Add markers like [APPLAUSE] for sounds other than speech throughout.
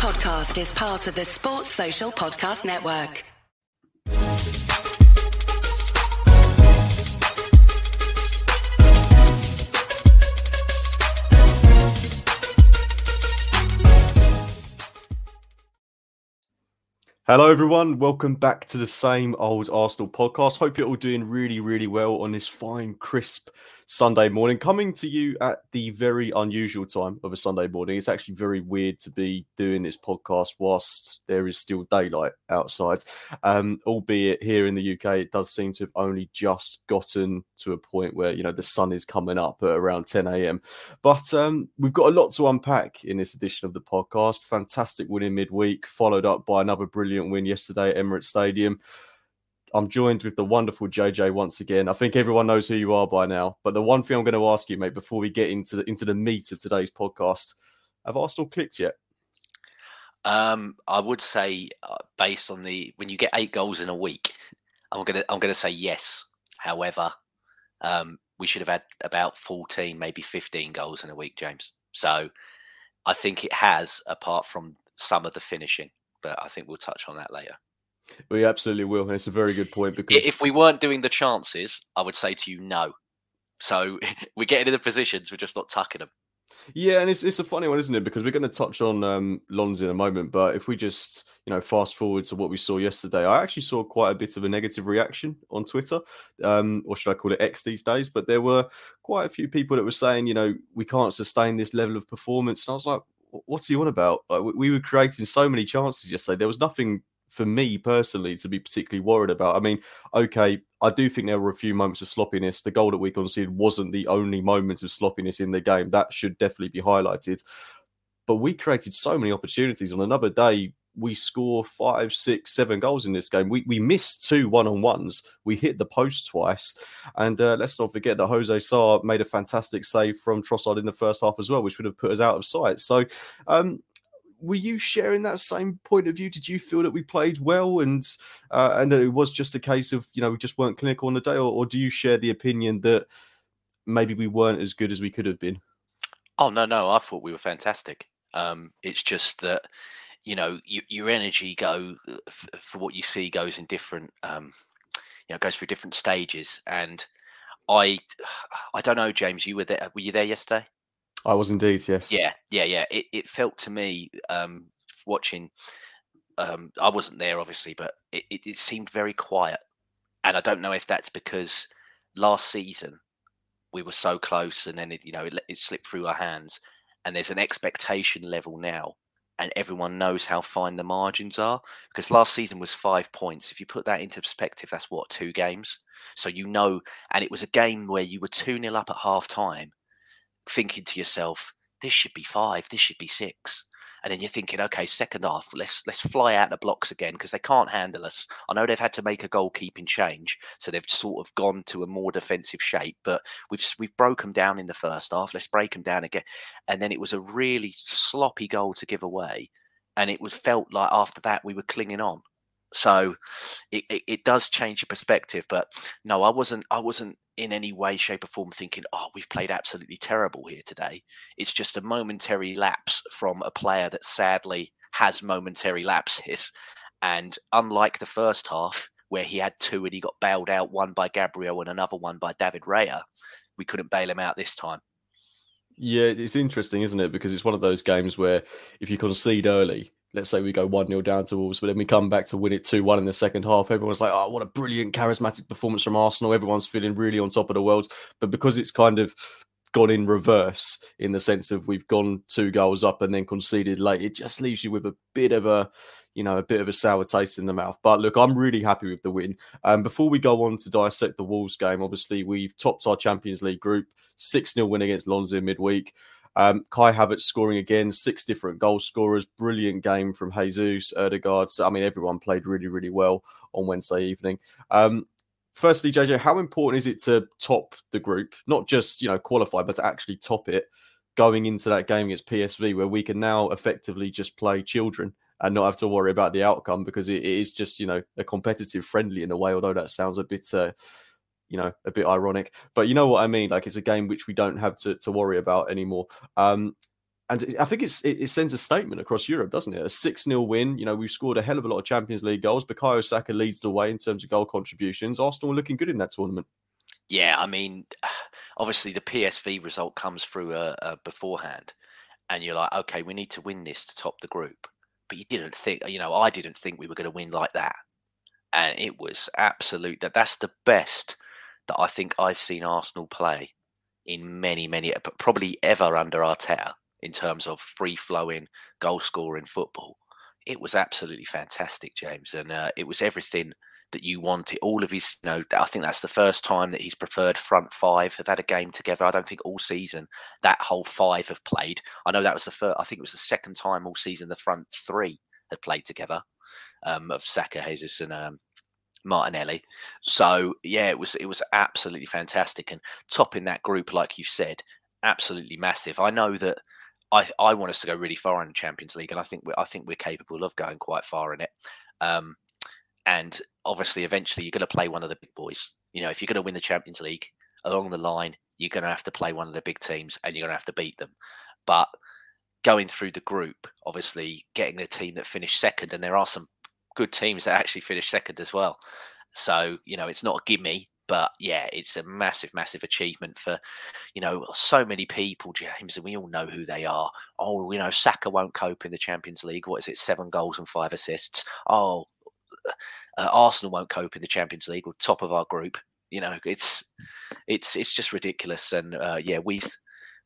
podcast is part of the Sports Social Podcast Network. Hello, everyone. Welcome back to the same old Arsenal podcast. Hope you're all doing really, really well on this fine, crisp Sunday morning, coming to you at the very unusual time of a Sunday morning. It's actually very weird to be doing this podcast whilst there is still daylight outside. Um, albeit here in the UK, it does seem to have only just gotten to a point where you know the sun is coming up at around 10 a.m. But um, we've got a lot to unpack in this edition of the podcast. Fantastic win in midweek, followed up by another brilliant win yesterday at Emirates Stadium. I'm joined with the wonderful JJ once again. I think everyone knows who you are by now. But the one thing I'm going to ask you, mate, before we get into the, into the meat of today's podcast, have Arsenal clicked yet? Um, I would say, uh, based on the when you get eight goals in a week, I'm gonna I'm gonna say yes. However, um, we should have had about 14, maybe 15 goals in a week, James. So I think it has, apart from some of the finishing. But I think we'll touch on that later. We absolutely will, and it's a very good point because if we weren't doing the chances, I would say to you no. So [LAUGHS] we're getting in the positions, we're just not tucking them. Yeah, and it's it's a funny one, isn't it? Because we're going to touch on um, Lens in a moment, but if we just you know fast forward to what we saw yesterday, I actually saw quite a bit of a negative reaction on Twitter, um, or should I call it X these days? But there were quite a few people that were saying, you know, we can't sustain this level of performance, and I was like, what are you on about? Like, we were creating so many chances yesterday. There was nothing for me personally to be particularly worried about. I mean, okay, I do think there were a few moments of sloppiness. The goal that we conceded wasn't the only moment of sloppiness in the game. That should definitely be highlighted. But we created so many opportunities. On another day, we score five, six, seven goals in this game. We we missed two one on ones. We hit the post twice, and uh, let's not forget that Jose Sa made a fantastic save from Trossard in the first half as well, which would have put us out of sight. So um, were you sharing that same point of view? Did you feel that we played well and uh, and that it was just a case of you know we just weren't clinical on the day, or, or do you share the opinion that maybe we weren't as good as we could have been? Oh no, no, I thought we were fantastic. Um, it's just that you know you, your energy go uh, f- for what you see goes in different um, you know goes through different stages, and I [SIGHS] I don't know, James. You were there? Were you there yesterday? I was indeed, yes. Yeah, yeah, yeah. It, it felt to me um, watching. Um, I wasn't there, obviously, but it, it, it seemed very quiet, and I don't know if that's because last season we were so close, and then it, you know it, it slipped through our hands, and there's an expectation level now, and everyone knows how fine the margins are. Because last season was five points. If you put that into perspective, that's what two games. So you know, and it was a game where you were two 0 up at half time thinking to yourself, this should be five, this should be six. And then you're thinking, okay, second half, let's let's fly out the blocks again because they can't handle us. I know they've had to make a goalkeeping change, so they've sort of gone to a more defensive shape. But we've we've broke them down in the first half. Let's break them down again. And then it was a really sloppy goal to give away, and it was felt like after that we were clinging on. So it, it, it does change your perspective. But no, I wasn't I wasn't in any way, shape, or form thinking, oh, we've played absolutely terrible here today. It's just a momentary lapse from a player that sadly has momentary lapses. And unlike the first half, where he had two and he got bailed out, one by Gabriel and another one by David Raya, we couldn't bail him out this time. Yeah, it's interesting, isn't it? Because it's one of those games where if you concede early, let's say we go 1 0 down to Wolves, but then we come back to win it 2 1 in the second half. Everyone's like, oh, what a brilliant, charismatic performance from Arsenal. Everyone's feeling really on top of the world. But because it's kind of gone in reverse in the sense of we've gone two goals up and then conceded late, it just leaves you with a bit of a you know, a bit of a sour taste in the mouth. But look, I'm really happy with the win. Um, before we go on to dissect the Wolves game, obviously we've topped our Champions League group, 6 0 win against Lonza midweek. Um, Kai Havertz scoring again, six different goal scorers. Brilliant game from Jesus, Odegaard. So, I mean, everyone played really, really well on Wednesday evening. Um, firstly, JJ, how important is it to top the group? Not just, you know, qualify, but to actually top it going into that game against PSV, where we can now effectively just play children and not have to worry about the outcome because it is just, you know, a competitive friendly in a way, although that sounds a bit. Uh, you know, a bit ironic. But you know what I mean? Like it's a game which we don't have to, to worry about anymore. Um, and I think it's it, it, sends a statement across Europe, doesn't it? A 6 0 win. You know, we've scored a hell of a lot of Champions League goals. Bukayo Saka leads the way in terms of goal contributions. Arsenal looking good in that tournament. Yeah, I mean, [SIGHS] obviously the PSV result comes through uh, uh, beforehand, and you're like, okay, we need to win this to top the group. But you didn't think, you know, I didn't think we were going to win like that, and it was absolute. That that's the best that I think I've seen Arsenal play in many, many, probably ever under Arteta in terms of free flowing goal scoring football. It was absolutely fantastic, James, and uh, it was everything that you wanted. All of his, you know, I think that's the first time that his preferred front five have had a game together. I don't think all season that whole five have played. I know that was the first. I think it was the second time all season the front three had played together um, of Saka, Jesus, and um, Martinelli. So yeah, it was it was absolutely fantastic and topping that group, like you said, absolutely massive. I know that I I want us to go really far in the Champions League, and I think we I think we're capable of going quite far in it. Um, and obviously, eventually, you're going to play one of the big boys. You know, if you're going to win the Champions League, along the line, you're going to have to play one of the big teams, and you're going to have to beat them. But going through the group, obviously, getting a team that finished second, and there are some good teams that actually finished second as well. So you know, it's not a gimme, but yeah, it's a massive, massive achievement for you know so many people, James, and we all know who they are. Oh, you know, Saka won't cope in the Champions League. What is it? Seven goals and five assists. Oh, uh, Arsenal won't cope in the Champions League. We're top of our group. You know, it's it's it's just ridiculous. And uh, yeah, we've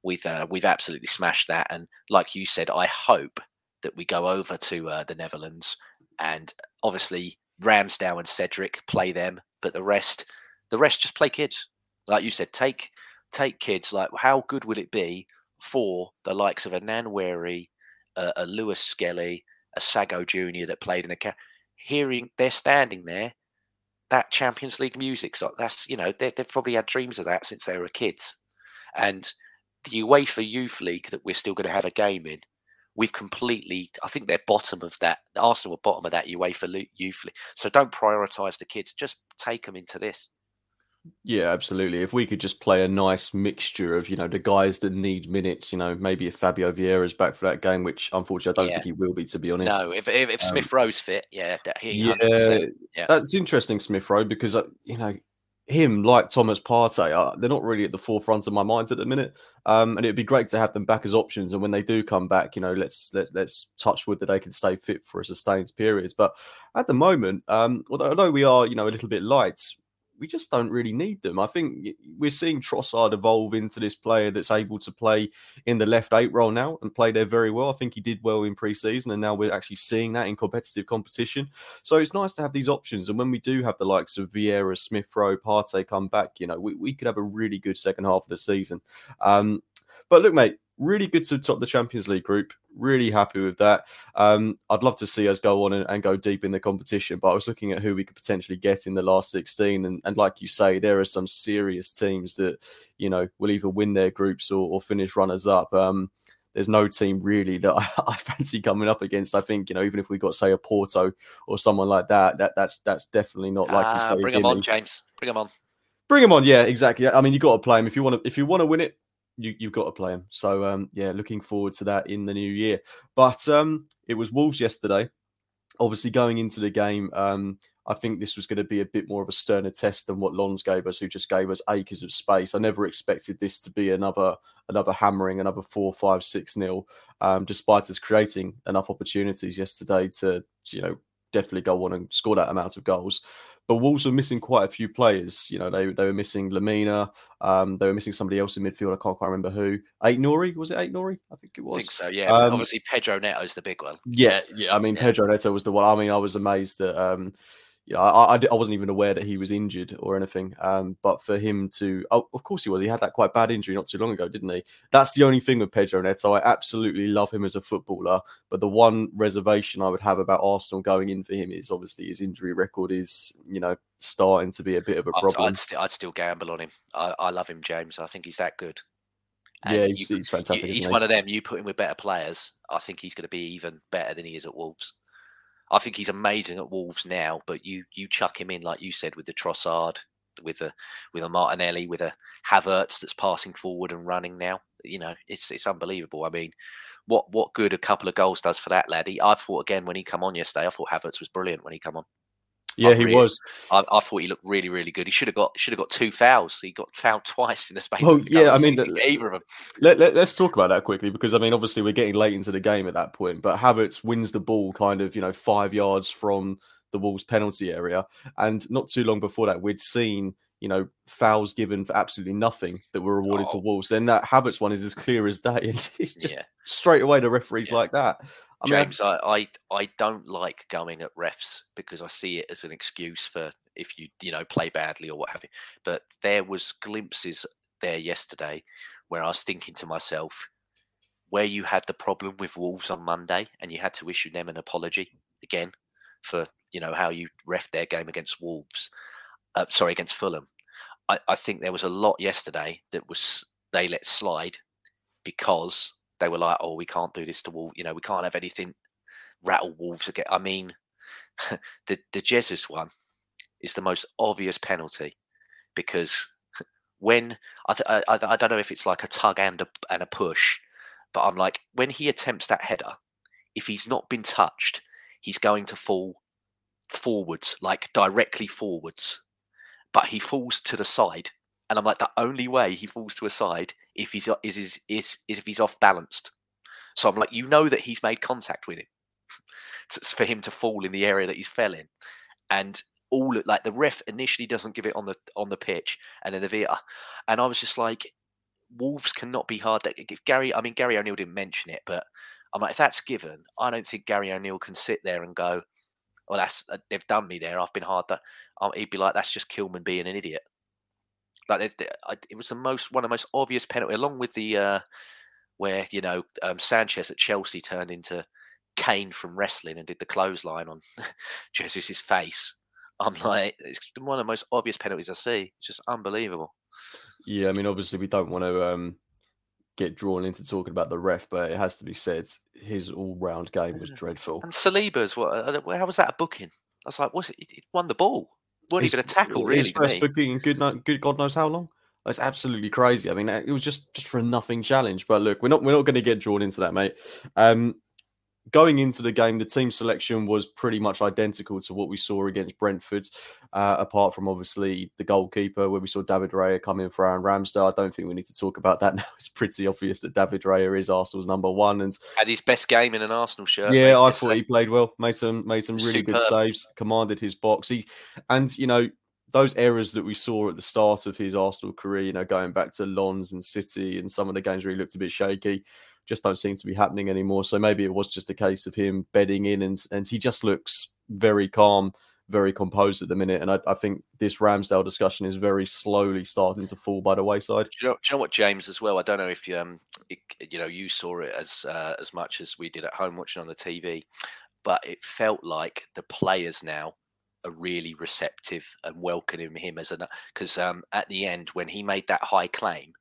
we've uh, we've absolutely smashed that. And like you said, I hope that we go over to uh, the Netherlands and obviously Ramsdale and Cedric play them, but the rest, the rest just play kids. Like you said, take take kids. Like how good would it be for the likes of a Nwaneri, a, a Lewis Skelly, a Sagoe Junior that played in the hearing they're standing there, that Champions League music. So that's you know they, they've probably had dreams of that since they were kids, and the UEFA Youth League that we're still going to have a game in we've completely, I think they're bottom of that. Arsenal are bottom of that UEFA Youth League. So don't prioritise the kids. Just take them into this. Yeah, absolutely. If we could just play a nice mixture of, you know, the guys that need minutes, you know, maybe if Fabio Vieira is back for that game, which unfortunately I don't yeah. think he will be, to be honest. No, if, if, if um, Smith Rowe's fit, yeah, yeah, yeah, that's interesting, Smith Rowe, because, uh, you know, him, like Thomas Partey, uh, they're not really at the forefront of my mind at the minute. Um, and it'd be great to have them back as options. And when they do come back, you know, let's let, let's touch wood that they can stay fit for a sustained period. But at the moment, um, although, although we are, you know, a little bit light, we just don't really need them. I think we're seeing Trossard evolve into this player that's able to play in the left eight role now and play there very well. I think he did well in preseason, and now we're actually seeing that in competitive competition. So it's nice to have these options. And when we do have the likes of Vieira, Smith Rowe, Partey come back, you know, we, we could have a really good second half of the season. Um, but look, mate, really good to top the Champions League group. Really happy with that. Um, I'd love to see us go on and, and, go deep in the competition, but I was looking at who we could potentially get in the last 16. And, and like you say, there are some serious teams that, you know, will either win their groups or, or finish runners up. Um, there's no team really that [LAUGHS] I, I, fancy coming up against. I think you know, even if we got say a Porto or someone like that, that that's that's definitely not like uh, you say. Bring them on, James. Bring them on. Bring them on. Yeah, exactly. I mean, you got to play them if you want to. If you want to win it, you, you've got to play them. So um, yeah, looking forward to that in the new year. But um, it was Wolves yesterday. Obviously, going into the game, um, I think this was going to be a bit more of a sterner test than what Lens gave us, who just gave us acres of space. I never expected this to be another another hammering, another four, five, six nil. Um, despite us creating enough opportunities yesterday to, to you know definitely go on and score that amount of goals. But Wolves were missing quite a few players. You know, they they were missing Lemina. Um, they were missing somebody else in midfield. I can't quite remember who. Ait-Nouri was it Ait-Nouri? I think it was. I think so. Yeah. Um, obviously, Pedro Neto is the big one. Yeah, yeah. I mean, yeah. Pedro Neto was the one. I mean, I was amazed that um, yeah, I, I, I, wasn't even aware that he was injured or anything. Um, but for him to, oh, of course he was. He had that quite bad injury not too long ago, didn't he? That's the only thing with Pedro Neto. I absolutely love him as a footballer, but the one reservation I would have about Arsenal going in for him is obviously his injury record is, you know, starting to be a bit of a problem. I'd, I'd, st- I'd still gamble on him. I, I, love him, James. I think he's that good. And yeah, he's, you, he's fantastic. he's one of them. You put him with better players, I think he's going to be even better than he is at Wolves. I think he's amazing at Wolves now, but you you chuck him in like you said with the Trossard, with a with a Martinelli, with a Havertz that's passing forward and running now. You know, it's it's unbelievable. I mean, what what good a couple of goals does for that lad. He, I thought again when he come on yesterday, I thought Havertz was brilliant when he come on. Yeah, he really, was. I, I, thought he looked really, really good. He should have got should have got two fouls. He got fouled twice in the space. Well, yeah, I mean, either of them. Let, let, us talk about that quickly because I mean, obviously, we're getting late into the game at that point. But Havertz wins the ball kind of you know five yards from the Wolves penalty area, and not too long before that, we'd seen you know, fouls given for absolutely nothing that were awarded oh. to Wolves. Then that Havertz one is as clear as day. And [LAUGHS] it's just yeah. straight away the referees yeah. like that. I James, mean, I, I I don't like going at refs because I see it as an excuse for if you you know play badly or what have you. But there was glimpses there yesterday where I was thinking to myself, where you had the problem with Wolves on Monday and you had to issue them an apology again for you know how you ref their game against Wolves. Uh, sorry, against Fulham. I, I think there was a lot yesterday that was they let slide because they were like, "Oh, we can't do this to Wolves. You know, we can't have anything rattle Wolves again." I mean, [LAUGHS] the the Jesus one is the most obvious penalty because when I, th- I, I don't know if it's like a tug and a and a push, but I'm like when he attempts that header, if he's not been touched, he's going to fall forwards, like directly forwards but he falls to the side. And I'm like, the only way he falls to a side if he's uh, is is is, is if he's off balanced. So I'm like, you know that he's made contact with him [LAUGHS] for him to fall in the area that he's fell in, and all like the ref initially doesn't give it on the on the pitch, and then the VR, uh, and I was just like, Wolves cannot be hard. If Gary, I mean Gary O'Neill didn't mention it, but I'm like, if that's given, I don't think Gary O'Neill can sit there and go, well, that's uh, they've done me there. I've been hard. That um, he'd be like, that's just Kilman being an idiot. Like it, was the most one of the most obvious penalty, along with the uh, where you know um, Sanchez at Chelsea turned into Kane from wrestling and did the clothesline on [LAUGHS] Jesus's face. I'm like, it's one of the most obvious penalties I see. It's just unbelievable. Yeah, I mean, obviously we don't want to um, get drawn into talking about the ref, but it has to be said his all-round game was dreadful. And Saliba's what? Uh, uh, how was that a booking? I was like, what? He won the ball. What even a tackle, really? His first booking, good, good God knows how long. It's absolutely crazy. I mean, it was just just for a nothing challenge. But look, we're not we're not going to get drawn into that, mate. Um, going into the game, the team selection was pretty much identical to what we saw against Brentford, uh, apart from obviously the goalkeeper, where we saw David Raya come in for Aaron Ramsdale. I don't think we need to talk about that [LAUGHS] now. It's pretty obvious that David Raya is Arsenal's number one and had his best game in an Arsenal shirt. Yeah, I thought he played well, made some made some really Superb. good saves, commanded his box. He and you know those errors that we saw at the start of his Arsenal career, you know, going back to Lens and City and some of the games where he looked a bit shaky just don't seem to be happening anymore. So maybe it was just a case of him bedding in, and and he just looks very calm, very composed at the minute. And I, I think this Ramsdale discussion is very slowly starting to fall by the wayside. Do you know, do you know what, James, as well? I don't know if you, um, it, you know, you saw it as uh, as much as we did at home watching on the TV, but it felt like the players now are really receptive and welcoming him as a because um, at the end when he made that high claim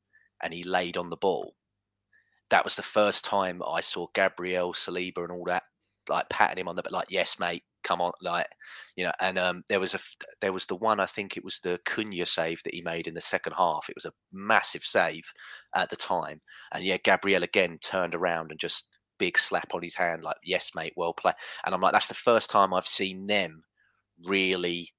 and he laid on the ball that was the first time I saw Gabriel Saliba and all that like patting him on the like yes mate come on like you know and um there was a there was the one I think it was the Cunha save that he made in the second half. It was a massive save at the time. And yeah Gabriel again turned around and just big slap on his hand like yes mate well played and I'm like that's the first time I've seen them really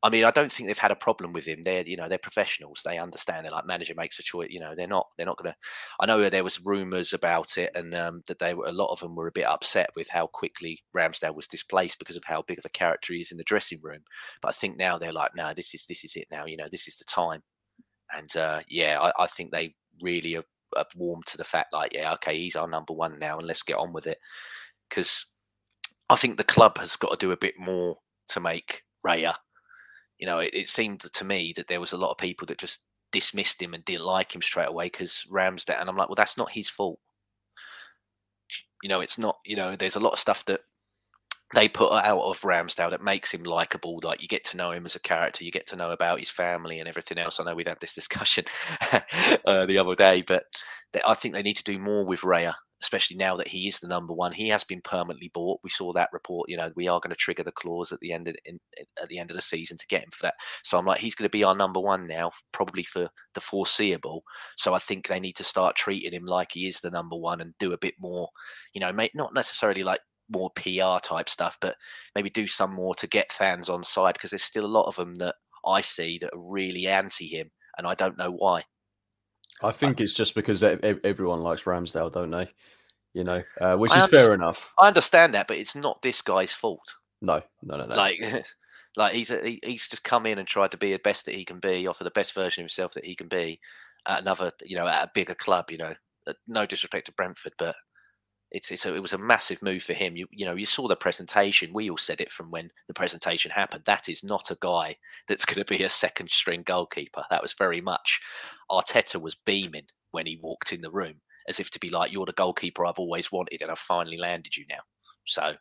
I mean, I don't think they've had a problem with him. They're, you know, they're professionals. They understand. They're like manager makes a choice. You know, they're not. They're not going to. I know there was rumours about it, and um, that they were a lot of them were a bit upset with how quickly Ramsdale was displaced because of how big of a character he is in the dressing room. But I think now they're like, no, this is this is it now. You know, this is the time. And uh, yeah, I, I think they really have, warmed to the fact, like, yeah, okay, he's our number one now, and let's get on with it. Because I think the club has got to do a bit more to make Raya you know, it, it, seemed to me that there was a lot of people that just dismissed him and didn't like him straight away because Ramsdale. And I'm like, well, that's not his fault. You know, it's not. You know, there's a lot of stuff that they put out of Ramsdale that makes him likable. Like you get to know him as a character, you get to know about his family and everything else. I know we've had this [LAUGHS] discussion uh, the other day, but they, I think they need to do more with Raya especially now that he is the number one. He has been permanently bought. We saw that report. You know, we are going to trigger the clause at the end of in, at the end of the season to get him for that. So I'm like, he's going to be our number one now, probably for the foreseeable. So I think they need to start treating him like he is the number one and do a bit more. You know, make not necessarily like more PR type stuff, but maybe do some more to get fans on side because there's still a lot of them that I see that are really anti him, and I don't know why. I think it's just because everyone likes Ramsdale, don't they? You know, uh, which is fair enough. I understand that, but it's not this guy's fault. No, no, no, no. Like, [LAUGHS] like he's a, he, he's just come in and tried to be the best that he can be, offer the best version of himself that he can be at another, you know, at a bigger club. You know, uh, no disrespect to Brentford, but it's, it's a, it was a massive move for him. You you know you saw the presentation. We all said it from when the presentation happened. That is not a guy [LAUGHS] that's going to be a second string goalkeeper. That was very much Arteta was beaming when he walked in the room, as if to be like, "You're the goalkeeper I've always wanted, and I've finally landed you now." So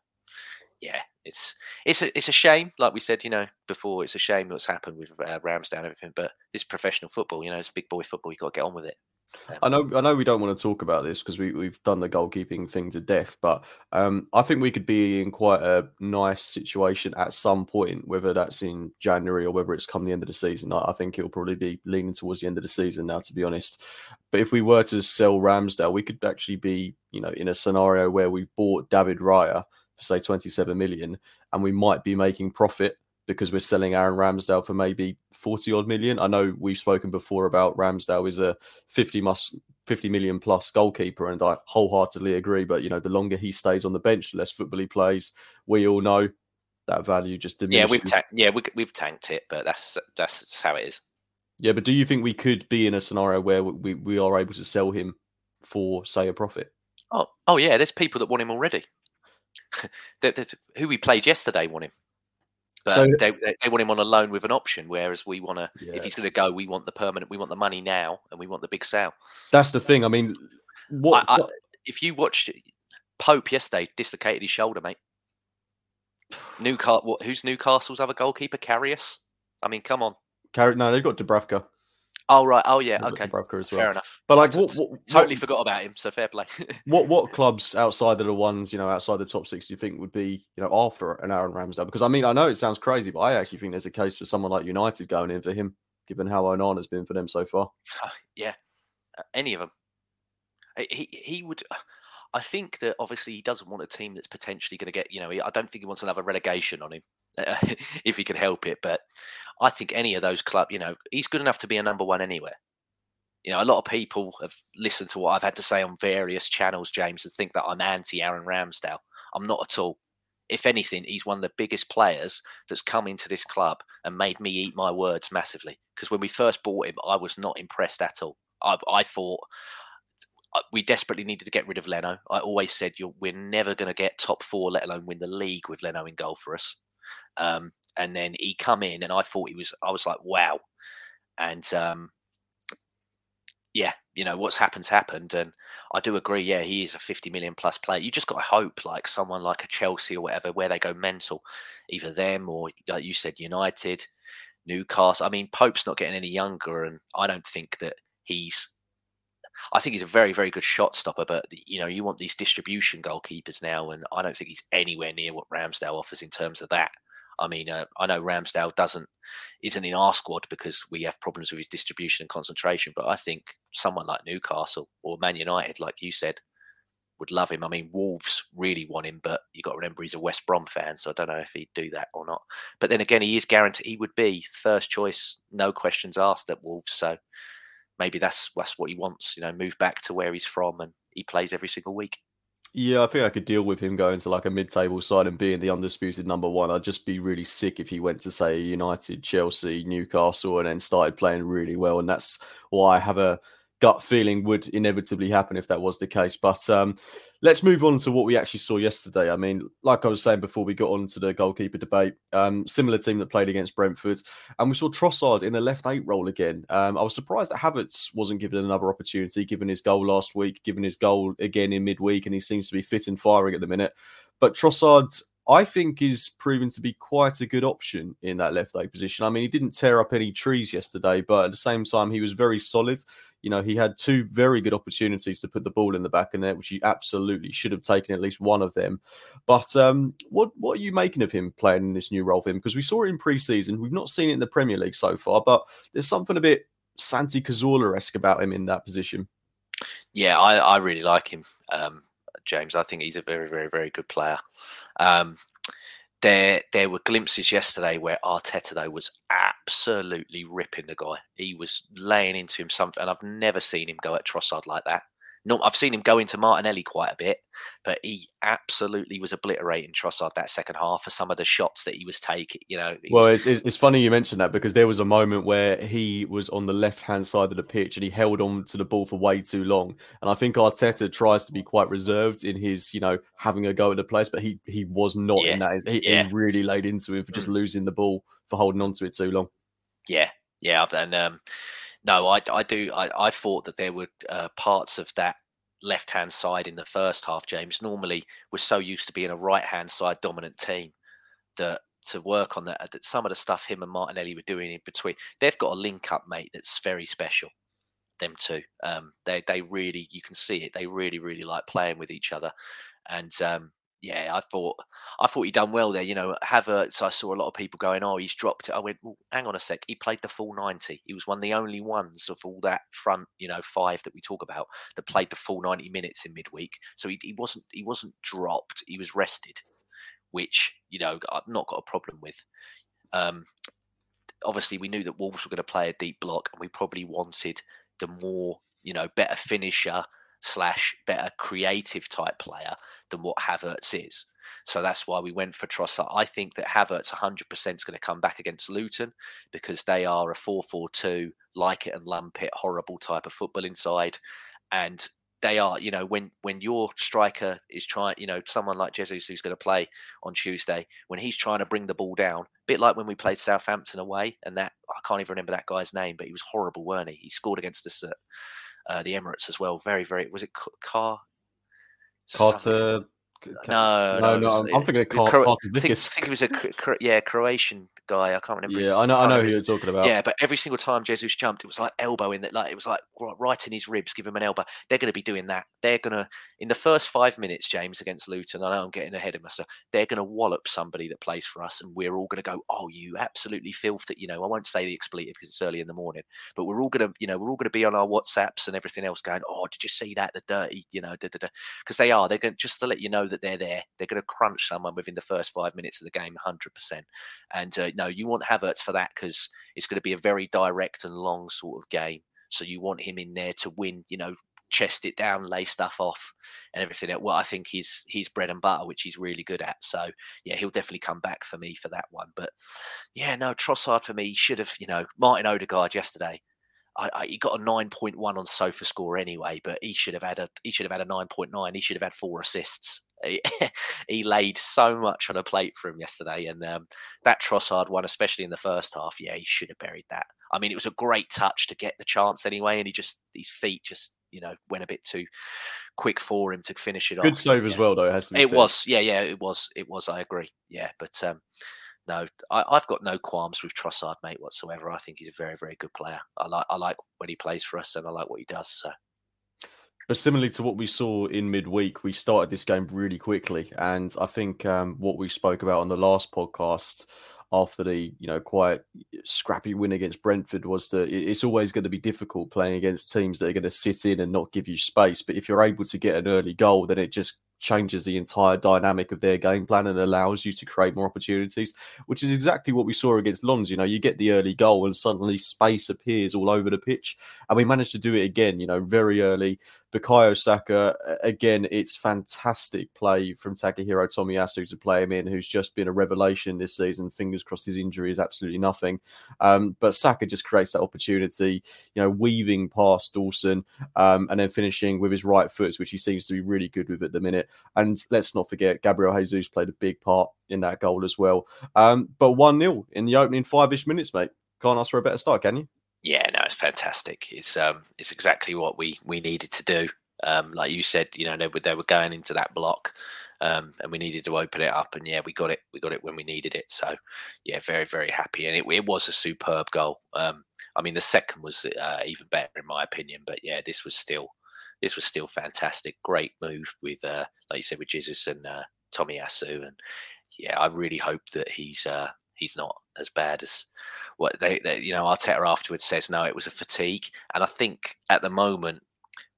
yeah, it's it's a, it's a shame. Like we said, you know, before, it's a shame what's happened with uh, Ramsdale and everything. But it's professional football. You know, it's big boy football. You have got to get on with it. I know, I know, we don't want to talk about this because we we've done the goalkeeping thing to death, but um, I think we could be in quite a nice situation at some point, whether that's in January or whether it's come the end of the season. I, I think it'll probably be leaning towards the end of the season now, to be honest. But if we were to sell Ramsdale, we could actually be, you know, in a scenario where we've bought David Raya for say 27 million, and we might be making profit because we're selling Aaron Ramsdale for maybe 40 odd million. I know we've spoken before about Ramsdale is a 50 must 50 million plus goalkeeper, and I wholeheartedly agree. But you know, the longer he stays on the bench, the less football he plays. We all know that value just diminishes. Yeah, we've ta- yeah we, we've tanked it, but that's that's how it is. Yeah, but do you think we could be in a scenario where we, we are able to sell him for say a profit? Oh, oh yeah, there's people that want him already. [LAUGHS] who we played yesterday want him. But so, they, they want him on a loan with an option, whereas we want to. Yeah. If he's going to go, we want the permanent. We want the money now, and we want the big sale. That's the thing. I mean, what, I, I, if you watched Pope yesterday, dislocated his shoulder, mate. [SIGHS] Newcastle. Who's Newcastle's other goalkeeper? Karius. I mean, come on. Car- no, they've got Dubravka. Oh right. Oh yeah. Okay. Broker as well. Fair enough. But like, what, what, totally what, forgot about him. So fair play. [LAUGHS] what what clubs outside of the ones you know outside the top six do you think would be you know after an Aaron Ramsdale? Because I mean, I know it sounds crazy, but I actually think there's a case for someone like United going in for him, given how Onana has been for them so far. yeah, uh, any of them. He he would. I think that obviously he doesn't want a team that's potentially going to get. You know, I don't think he wants another relegation on him. [LAUGHS] if he can help it. But I think any of those clubs, you know, he's good enough to be a number one anywhere. You know, a lot of people have listened to what I've had to say on various channels, James, and think that I'm anti Aaron Ramsdale. I'm not at all. If anything, he's one of the biggest players that's come into this club and made me eat my words massively. Because when we first bought him, I was not impressed at all. I, I thought uh, we desperately needed to get rid of Leno. I always said we're never going to get top four, let alone win the league with Leno in goal for us. Um, and then he come in, and I thought he was. I was like, wow. And um, yeah, you know what's happened's happened, and I do agree. Yeah, he is a fifty million plus player. You just got to hope, like someone like a Chelsea or whatever, where they go mental, either them or like you said, United, Newcastle. I mean, Pope's not getting any younger, and I don't think that he's. I think he's a very, very good shot stopper, but you know, you want these distribution goalkeepers now, and I don't think he's anywhere near what Ramsdale offers in terms of that. I mean, uh, I know Ramsdale doesn't isn't in our squad because we have problems with his distribution and concentration. But I think someone like Newcastle or Man United, like you said, would love him. I mean, Wolves really want him, but you got to remember he's a West Brom fan, so I don't know if he'd do that or not. But then again, he is guaranteed he would be first choice, no questions asked at Wolves. So maybe that's that's what he wants. You know, move back to where he's from, and he plays every single week. Yeah, I think I could deal with him going to like a mid-table side and being the undisputed number one. I'd just be really sick if he went to say United, Chelsea, Newcastle, and then started playing really well. And that's why I have a gut feeling would inevitably happen if that was the case. But um, let's move on to what we actually saw yesterday. I mean, like I was saying before we got on to the goalkeeper debate, um, similar team that played against Brentford, and we saw Trossard in the left eight role again. Um, I was surprised that Havertz wasn't given another opportunity, given his goal last week, given his goal again in midweek, and he seems to be fit and firing at the minute. But Trossard I think is proven to be quite a good option in that left eight position. I mean, he didn't tear up any trees yesterday, but at the same time, he was very solid. You know, he had two very good opportunities to put the ball in the back of net, which he absolutely should have taken at least one of them. But um, what what are you making of him playing in this new role for him? Because we saw it in pre-season, we've not seen it in the Premier League so far, but there's something a bit Santi Cazorla esque about him in that position. Yeah, I, I really like him, um, James. I think he's a very, very, very good player. Um, there, there were glimpses yesterday where Arteta though was absolutely ripping the guy. He was laying into him something, and I've never seen him go at Trossard like that. No, I've seen him go into Martinelli quite a bit, but he absolutely was obliterating Trossard that second half for some of the shots that he was taking. You know, well, it's, it's, it's funny you mentioned that because there was a moment where he was on the left hand side of the pitch and he held on to the ball for way too long. And I think Arteta tries to be quite reserved in his, you know, having a go at the place, but he he was not yeah. in that. He, yeah. he, really laid into him for just mm. losing the ball for holding on to it too long. Yeah, yeah, and um, no, I, I do. I, I thought that there were uh, parts of that left hand side in the first half. James normally we're so used to being a right hand side dominant team that to work on that, that some of the stuff him and Martinelli were doing in between, they've got a link up, mate. That's very special. Them two, um, they they really you can see it. They really really like playing with each other, and um, yeah, I thought I thought he done well there. You know, Havertz. I saw a lot of people going, "Oh, he's dropped it." I went, well, "Hang on a sec. He played the full ninety. He was one of the only ones of all that front, you know, five that we talk about that played the full ninety minutes in midweek. So he, he wasn't he wasn't dropped. He was rested, which you know I've not got a problem with. Um, obviously, we knew that Wolves were going to play a deep block, and we probably wanted the more you know better finisher slash better creative type player than what Havertz is. So that's why we went for Trossard. I think that Havertz 100% is going to come back against Luton because they are a 4 4 2, like it and lump it, horrible type of football inside. And they are, you know, when when your striker is trying, you know, someone like Jesus who's going to play on Tuesday, when he's trying to bring the ball down, a bit like when we played Southampton away, and that I can't even remember that guy's name, but he was horrible, weren't he? He scored against us at uh, the Emirates as well. Very, very. Was it Car? Carter. No, no, no. I'm, I'm, thinking of Car- Carter I think, I think it was a yeah Croatian guy. I can't remember. Yeah, his, I know. I know who you're talking about. Yeah, but every single time Jesus jumped, it was like elbowing that. Like it was like right in his ribs, give him an elbow. They're going to be doing that. They're going to in the first five minutes, James against Luton. I know I'm getting ahead of myself. They're going to wallop somebody that plays for us, and we're all going to go, "Oh, you absolutely filth that." You know, I won't say the expletive because it's early in the morning, but we're all going to, you know, we're all going to be on our WhatsApps and everything else, going, "Oh, did you see that? The dirty, you know, because they are. They're going just to let you know that they're there. They're going to crunch someone within the first five minutes of the game, hundred percent. And uh, no, you want Havertz for that because it's going to be a very direct and long sort of game. So you want him in there to win, you know, chest it down, lay stuff off, and everything. Well, I think he's he's bread and butter, which he's really good at. So yeah, he'll definitely come back for me for that one. But yeah, no, Trossard for me should have, you know, Martin Odegaard yesterday. I, I, he got a nine point one on Sofa score anyway, but he should have had a he should have had a nine point nine. He should have had four assists. He, [LAUGHS] he, laid so much on a plate for him yesterday, and um, that Trossard one, especially in the first half, yeah, he should have buried that. I mean, it was a great touch to get the chance anyway, and he just his feet just you know went a bit too quick for him to finish it Good off. Good save yeah. as well, though. It, has it said. was, yeah, yeah, it was, it was. I agree, yeah, but um, no, I, have got no qualms with Trossard, mate, whatsoever. I think he's a very, very good player. I like, I like when he plays for us, and I like what he does. So. But similarly to what we saw in midweek, we started this game really quickly, and I think um, what we spoke about on the last podcast after the you know quite scrappy win against Brentford was that it's always going to be difficult playing against teams that are going to sit in and not give you space. But if you're able to get an early goal, then it just changes the entire dynamic of their game plan and allows you to create more opportunities, which is exactly what we saw against Lens. You know, you get the early goal and suddenly space appears all over the pitch. And we managed to do it again, you know, very early. Bukayo Saka, again, it's fantastic play from Takahiro Tomiyasu to play him in, who's just been a revelation this season. Fingers crossed his injury is absolutely nothing. Um, but Saka just creates that opportunity, you know, weaving past Dawson um, and then finishing with his right foot, which he seems to be really good with at the minute. And let's not forget, Gabriel Jesus played a big part in that goal as well. Um, but 1 0 in the opening five ish minutes, mate. Can't ask for a better start, can you? Yeah, no, it's fantastic. It's um, it's exactly what we we needed to do. Um, like you said, you know, they were they were going into that block, um, and we needed to open it up. And yeah, we got it. We got it when we needed it. So yeah, very very happy. And it, it was a superb goal. Um, I mean, the second was uh, even better in my opinion. But yeah, this was still this was still fantastic. Great move with uh, like you said with Jesus and uh, Tomiyasu. And yeah, I really hope that he's uh, he's not as bad as what they, they, you know Arteta afterwards says no it was a fatigue and I think at the moment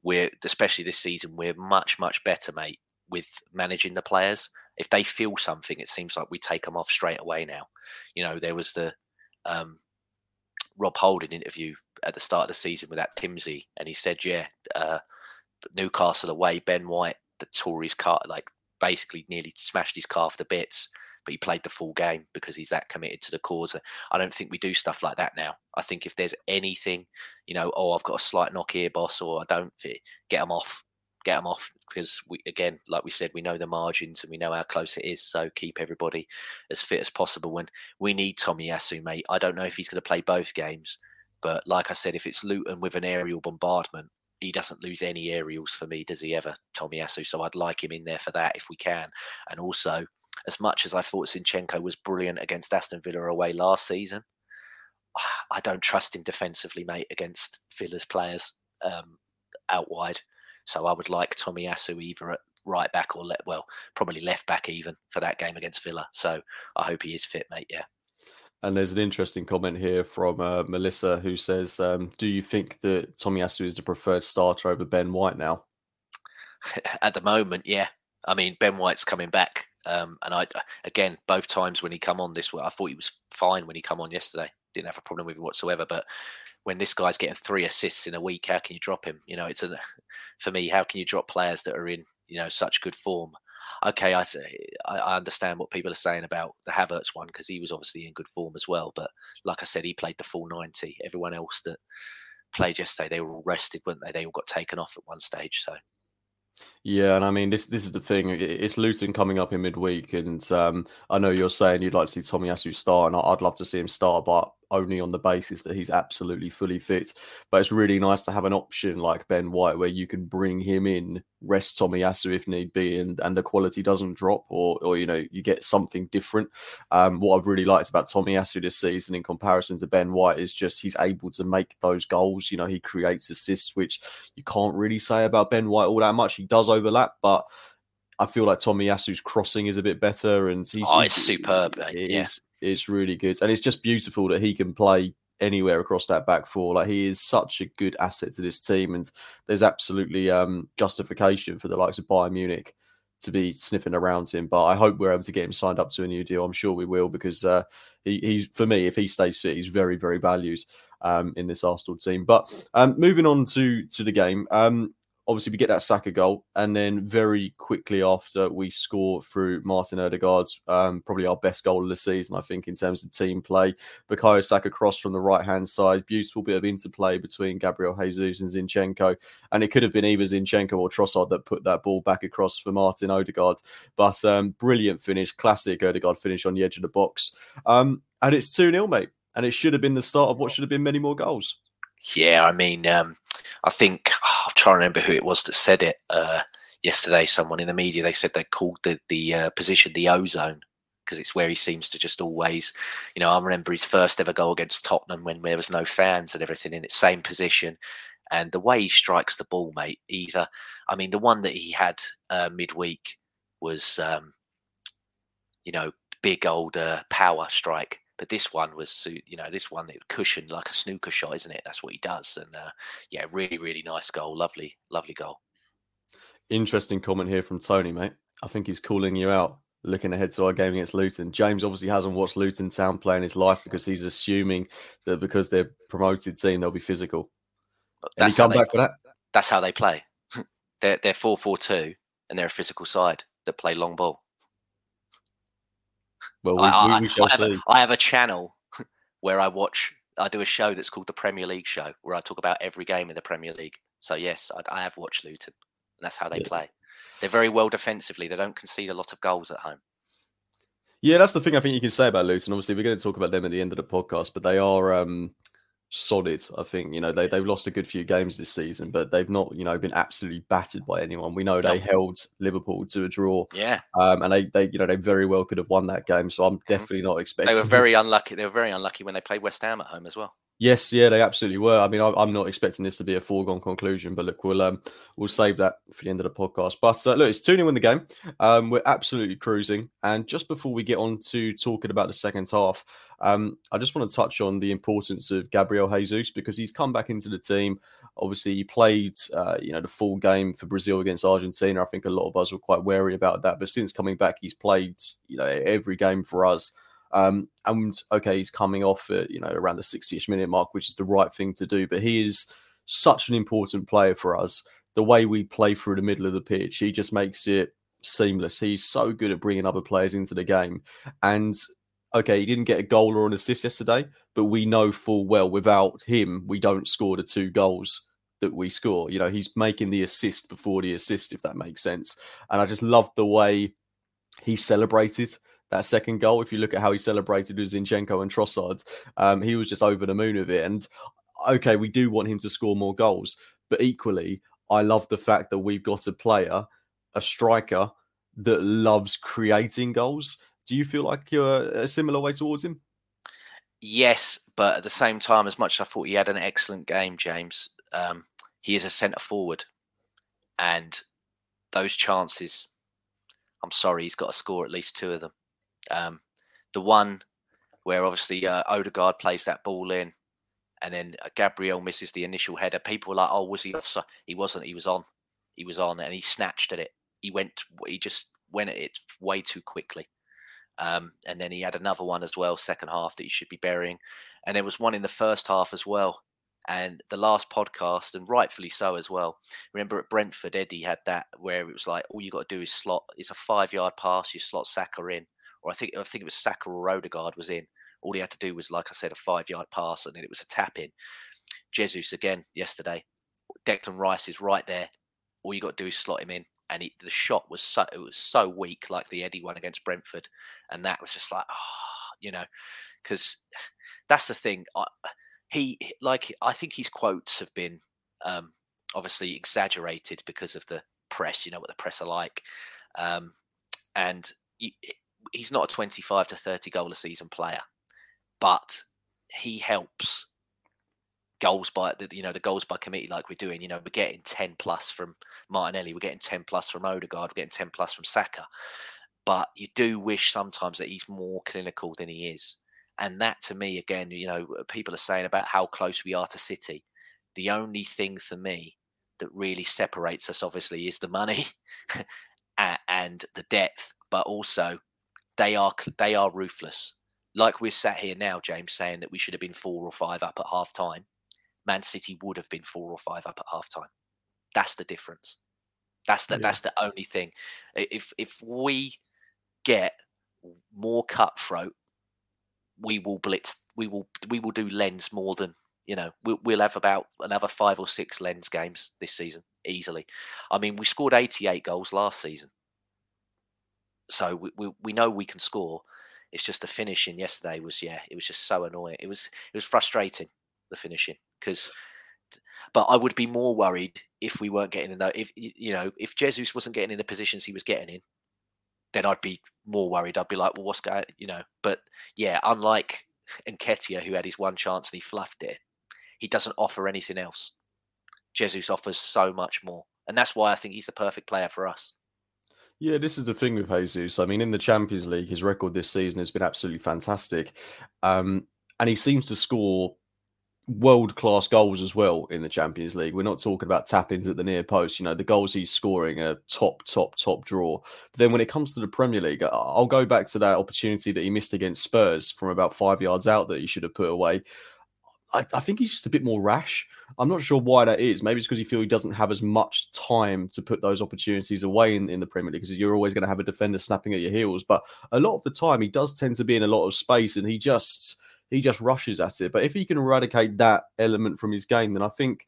we're especially this season we're much much better mate with managing the players if they feel something it seems like we take them off straight away now you know there was the um, Rob Holding interview at the start of the season with that Timsy and he said yeah uh, Newcastle away Ben White the Tories car like basically nearly smashed his calf to bits but he played the full game because he's that committed to the cause. I don't think we do stuff like that now. I think if there's anything, you know, oh, I've got a slight knock here, boss, or I don't fit, get them off, get them off because we again, like we said, we know the margins and we know how close it is. So keep everybody as fit as possible. When we need Tomiyasu, mate, I don't know if he's going to play both games, but like I said, if it's Luton with an aerial bombardment, he doesn't lose any aerials for me, does he ever, Tomiyasu? So I'd like him in there for that if we can. And also, as much as I thought Zinchenko was brilliant against Aston Villa away last season, [SIGHS] I don't trust him defensively, mate, against Villa's players um, out wide. So I would like Tomiyasu either at right back or let well, probably left back even for that game against Villa. So I hope he is fit, mate. Yeah. And there's an interesting comment here from uh, Melissa who says, um, "Do you think that Tommy Tomiyasu is the preferred starter over Ben White now?" [LAUGHS] At the moment, yeah. I mean, Ben White's coming back um, and I, again, both times when he come on this, I thought he was fine when he come on yesterday. Didn't have a problem with him whatsoever. But when this guy's getting three assists in a week, how can you drop him? You know, it's a [LAUGHS] for me. How can you drop players that are in you know such good form? Okay, I I understand what people are saying about the Havertz one because he was obviously in good form as well. But like I said, he played the full ninety. Everyone else that played yesterday, they were all rested, weren't they? They all got taken off at one stage. So yeah, and I mean this this is the thing. It's Luton coming up in midweek, and um, I know you're saying you'd like to see Tomiyasu start, and I'd love to see him start, but only on the basis that he's absolutely fully fit. But it's really nice to have an option like Ben White where you can bring him in, rest Tomiyasu if need be, and, and the quality doesn't drop or, or you know, you get something different. Um, what I've really liked about Tomiyasu this season in comparison to Ben White is just he's able to make those goals. You know, he creates assists, which you can't really say about Ben White all that much. He does overlap, but I feel like Tomiyasu's crossing is a bit better, and he's, oh, it's superb. It yeah. is, it's really good, and it's just beautiful that he can play anywhere across that back four. Like he is such a good asset to this team, and there's absolutely um, justification for the likes of Bayern Munich to be sniffing around him. But I hope we're able to get him signed up to a new deal. I'm sure we will because uh, he, he's for me, if he stays fit, he's very very valued um, in this Arsenal team. But um, moving on to to the game. Um, obviously we get that Saka goal, and then very quickly after we score through Martin Odegaard's um, probably our best goal of the season, I think, in terms of team play. Bukayo Saka cross from the right hand side, beautiful bit of interplay between Gabriel Jesus and Zinchenko, and it could have been either Zinchenko or Trossard that put that ball back across for Martin Odegaard. But um, brilliant finish, classic Odegaard finish on the edge of the box, um, and it's two 0 mate, and it should have been the start of what should have been many more goals. Yeah, I mean, um, I think trying to remember who it was that said it uh, yesterday. Someone in the media they said they called the the uh, position the ozone because it's where he seems to just always, you know, I remember his first ever goal against Tottenham when there was no fans and everything in its same position. And the way he strikes the ball, mate, either, I mean, the one that he had uh, midweek was, um, you know, big old uh, power strike. But this one was, you know, this one that cushioned like a snooker shot, isn't it? That's what he does. And uh, yeah, really, really nice goal. Lovely, lovely goal. Interesting comment here from Tony, mate. I think he's calling you out looking ahead to our game against Luton. James obviously hasn't watched Luton Town play in his life because he's assuming that because they're promoted team, they'll be physical. That's come back for that. That's how they play. [LAUGHS] they're they're four four two, and they're a physical side that play long ball. Well, we, I, we, we shall I, see. Have a, I have a channel [LAUGHS] where I watch. I do a show that's called the Premier League Show, where I talk about every game in the Premier League. So yes, I, I have watched Luton, and that's how they yeah. play. They're very well defensively. They don't concede a lot of goals at home. Yeah, that's the thing I think you can say about Luton. Obviously, we're going to talk about them at the end of the podcast, but they are um, solid. I think you know they they've lost a good few games this season, but they've not you know been absolutely battered by anyone. We know they held Liverpool to a draw, yeah, um, and they they you know they very well could have won that game. So I'm mm-hmm. definitely not expecting. They were very unlucky. They were very unlucky when they played West Ham at home as well. Yes, yeah, they absolutely were. I mean, I, am not expecting this to be a foregone conclusion, but look, we'll um, we'll save that for the end of the podcast. But uh, look, it's 0 in the game. Um, we're absolutely cruising, and just before we get on to talking about the second half, um, I just want to touch on the importance of Gabriel Jesus because he's come back into the team. Obviously, he played, uh, you know, the full game for Brazil against Argentina. I think a lot of us were quite wary about that, but since coming back, he's played, you know, every game for us. Um, and okay, he's coming off at, you know, around the 60ish minute mark, which is the right thing to do. But he is such an important player for us. The way we play through the middle of the pitch, he just makes it seamless. He's so good at bringing other players into the game. And okay, he didn't get a goal or an assist yesterday, but we know full well without him, we don't score the two goals that we score. You know, he's making the assist before the assist, if that makes sense. And I just love the way he celebrated that second goal. If you look at how he celebrated with Zinchenko and Trossard, um, he was just over the moon of it. And okay, we do want him to score more goals, but equally, I love the fact that we've got a player, a striker that loves creating goals. Do you feel like you're a similar way towards him? Yes, but at the same time, as much as I thought he had an excellent game, James, um, he is a centre forward, and those chances, I'm sorry, he's got to score at least two of them. Um, the one where obviously uh, Odegaard plays that ball in, and then uh, Gabriel misses the initial header. People are like, "Oh, was he offside?" He wasn't. He was on. He was on, and he snatched at it. He went. He just went at it way too quickly. Um, and then he had another one as well, second half that he should be burying. And there was one in the first half as well. And the last podcast, and rightfully so as well. Remember at Brentford, Eddie had that where it was like all you got to do is slot. It's a five yard pass. You slot Saka in, or I think I think it was Saka or Odegaard was in. All he had to do was, like I said, a five yard pass, and then it was a tap in. Jesus again yesterday. Declan Rice is right there. All you got to do is slot him in, and he, the shot was so it was so weak, like the Eddie one against Brentford, and that was just like, oh, you know, because that's the thing. I, he like I think his quotes have been um, obviously exaggerated because of the press. You know what the press are like, um, and he's not a 25 to 30 goal a season player, but he helps goals by the you know the goals by committee like we're doing. You know we're getting 10 plus from Martinelli, we're getting 10 plus from Odegaard, we're getting 10 plus from Saka. But you do wish sometimes that he's more clinical than he is. And that to me, again, you know, people are saying about how close we are to City. The only thing for me that really separates us, obviously, is the money [LAUGHS] and the depth, but also they are they are ruthless. Like we're sat here now, James, saying that we should have been four or five up at half time. Man City would have been four or five up at half time. That's the difference. That's the yeah. that's the only thing. If if we get more cutthroat, we will blitz. We will we will do lens more than you know. We'll, we'll have about another five or six lens games this season easily. I mean, we scored 88 goals last season, so we, we, we know we can score. It's just the finishing yesterday was yeah, it was just so annoying. It was it was frustrating the finishing because but I would be more worried if we weren't getting in the if you know if Jesus wasn't getting in the positions he was getting in, then I'd be more worried. I'd be like, well, what's going, you know? But yeah, unlike Nketiah who had his one chance and he fluffed it, he doesn't offer anything else. Jesus offers so much more, and that's why I think he's the perfect player for us. Yeah, this is the thing with Jesus. I mean, in the Champions League, his record this season has been absolutely fantastic. Um, and he seems to score world class goals as well in the Champions League. We're not talking about tap ins at the near post. You know, the goals he's scoring are top, top, top draw. But then when it comes to the Premier League, I'll go back to that opportunity that he missed against Spurs from about five yards out that he should have put away. I, I think he's just a bit more rash. I'm not sure why that is. Maybe it's because he feel he doesn't have as much time to put those opportunities away in, in the Premier League because you're always going to have a defender snapping at your heels. But a lot of the time, he does tend to be in a lot of space and he just he just rushes at it. But if he can eradicate that element from his game, then I think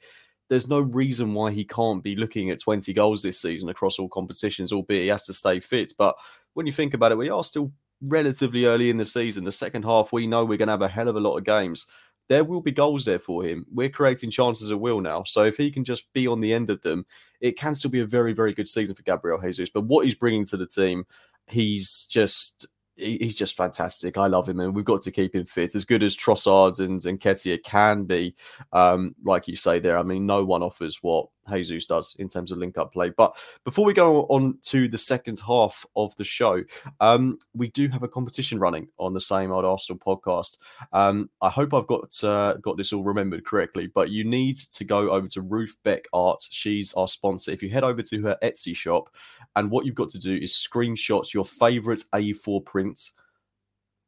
there's no reason why he can't be looking at 20 goals this season across all competitions, albeit he has to stay fit. But when you think about it, we are still relatively early in the season. The second half, we know we're going to have a hell of a lot of games. There will be goals there for him. We're creating chances at will now. So if he can just be on the end of them, it can still be a very, very good season for Gabriel Jesus. But what he's bringing to the team, he's just he's just fantastic. I love him, and we've got to keep him fit. As good as Trossard and, and Nketiah can be, um, like you say there, I mean, no one offers what Jesus does in terms of link up play. But before we go on to the second half of the show, um, we do have a competition running on the same old Arsenal podcast. Um, I hope I've got uh, got this all remembered correctly, but you need to go over to Ruth Beck Art. She's our sponsor. If you head over to her Etsy shop, and what you've got to do is screenshot your favorite A4 print,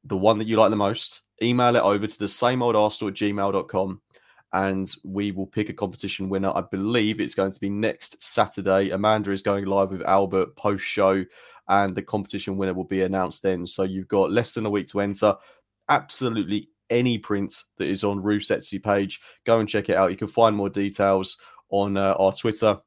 the one that you like the most, email it over to the same old Arsenal at gmail.com and we will pick a competition winner. I believe it's going to be next Saturday. Amanda is going live with Albert post show, and the competition winner will be announced then. So you've got less than a week to enter. Absolutely any print that is on Ruth's Etsy page, go and check it out. You can find more details on uh, our Twitter.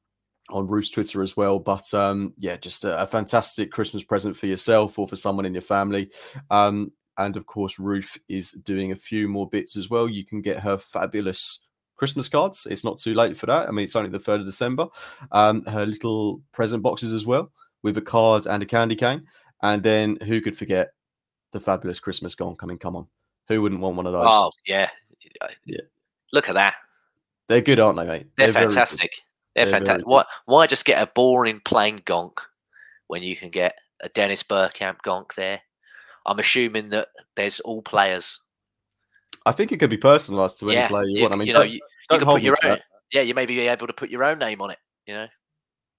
On Ruth's Twitter as well, but um, yeah, just a, a, fantastic Christmas present for yourself or for someone in your family. Um, and of course, Ruth is doing a few more bits as well. You can get her fabulous Christmas cards. It's not too late for that. I mean, it's only the 3rd of December. Um, her little present boxes as well with a card and a candy cane. And then who could forget the fabulous Christmas gonk? Coming, come on. Who wouldn't want one of those? Oh, yeah. Yeah. Look at that. They're good, aren't they, mate? They're, They're fantastic. They're, They're, fantastic. Why, why just get a boring plain gonk when you can get a Dennis Bergkamp gonk there? I'm assuming that there's all players. I think it could be personalised to any yeah, player you, you, want. I mean, you know, you, you can put your own. That. Yeah, you may be able to put your own name on it. You know.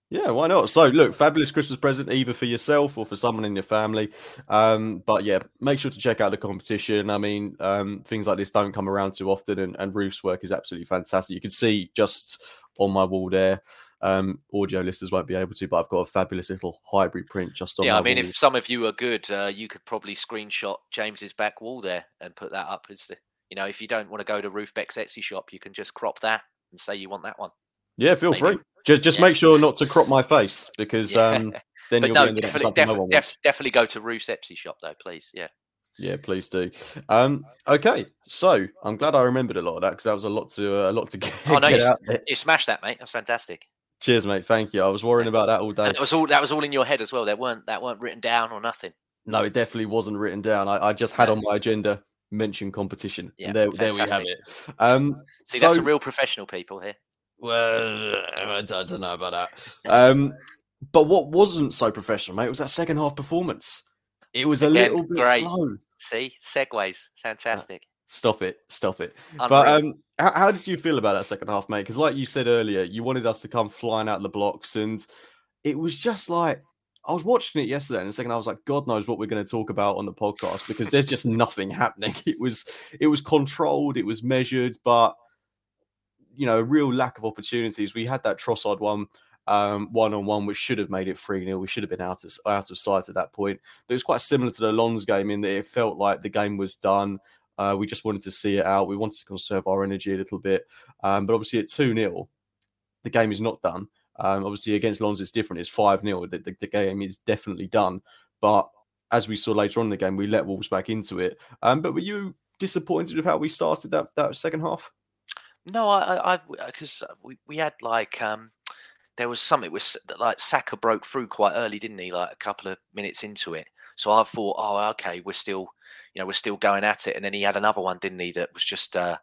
Yeah, why not? So, look, fabulous Christmas present either for yourself or for someone in your family. Um, but yeah, make sure to check out the competition. I mean, um, things like this don't come around too often, and, and Ruth's work is absolutely fantastic. You can see just on my wall there um, audio listeners won't be able to, but I've got a fabulous little hybrid print just on. Yeah, I mean, wall. if some of you are good, uh, you could probably screenshot James's back wall there and put that up as the. You know, if you don't want to go to Ruth Beck's Etsy shop, you can just crop that and say you want that one. Yeah, feel Maybe. free. Just just yeah. make sure not to crop my face because yeah. um, then [LAUGHS] you'll no, be definitely, definitely, def- definitely go to Ruth's Etsy shop though, please. Yeah. Yeah, please do. Um, okay, so I'm glad I remembered a lot of that because that was a lot to uh, a lot to [LAUGHS] get. Oh no, get you, you, smashed that, mate. That's fantastic. Cheers, mate. Thank you. I was worrying about that all day. that was all. That was all in your head as well. That weren't that weren't written down or nothing. No, it definitely wasn't written down. I, I just had on my agenda mention competition. Yeah, there, there we have it. Um, See, so, that's a real professional people here. Well, I don't know about that. Um, but what wasn't so professional, mate, was that second half performance. It was a Again, little bit great. slow. See, segues, fantastic. Stop it, stop it. Unreal. But um, how, how, did you feel about that second half, mate? Because like you said earlier, you wanted us to come flying out of the blocks, and it was just like I was watching it yesterday, and the second I was like, God knows what we're going to talk about on the podcast because there's just nothing [LAUGHS] happening. It was it was controlled, it was measured, but you know, a real lack of opportunities. We had that Trossard one um, one on one, which should have made it 3 0. We should have been out of, out of sight at that point. But it was quite similar to the Lens game in that it felt like the game was done. Uh, we just wanted to see it out. We wanted to conserve our energy a little bit. Um, but obviously, at 2 0, the game is not done. Um, obviously, against Lens, it's different. It's 5 0. The, the, the, game is definitely done. But as we saw later on in the game, we let Wolves back into it. Um, but were you disappointed with how we started that, that second half? No, I, because we, we had like, um, there was something was like Saka broke through quite early, didn't he? Like a couple of minutes into it. So I thought, oh, okay, we're still you know, we're still going at it. And then he had another one, didn't he? That was just uh,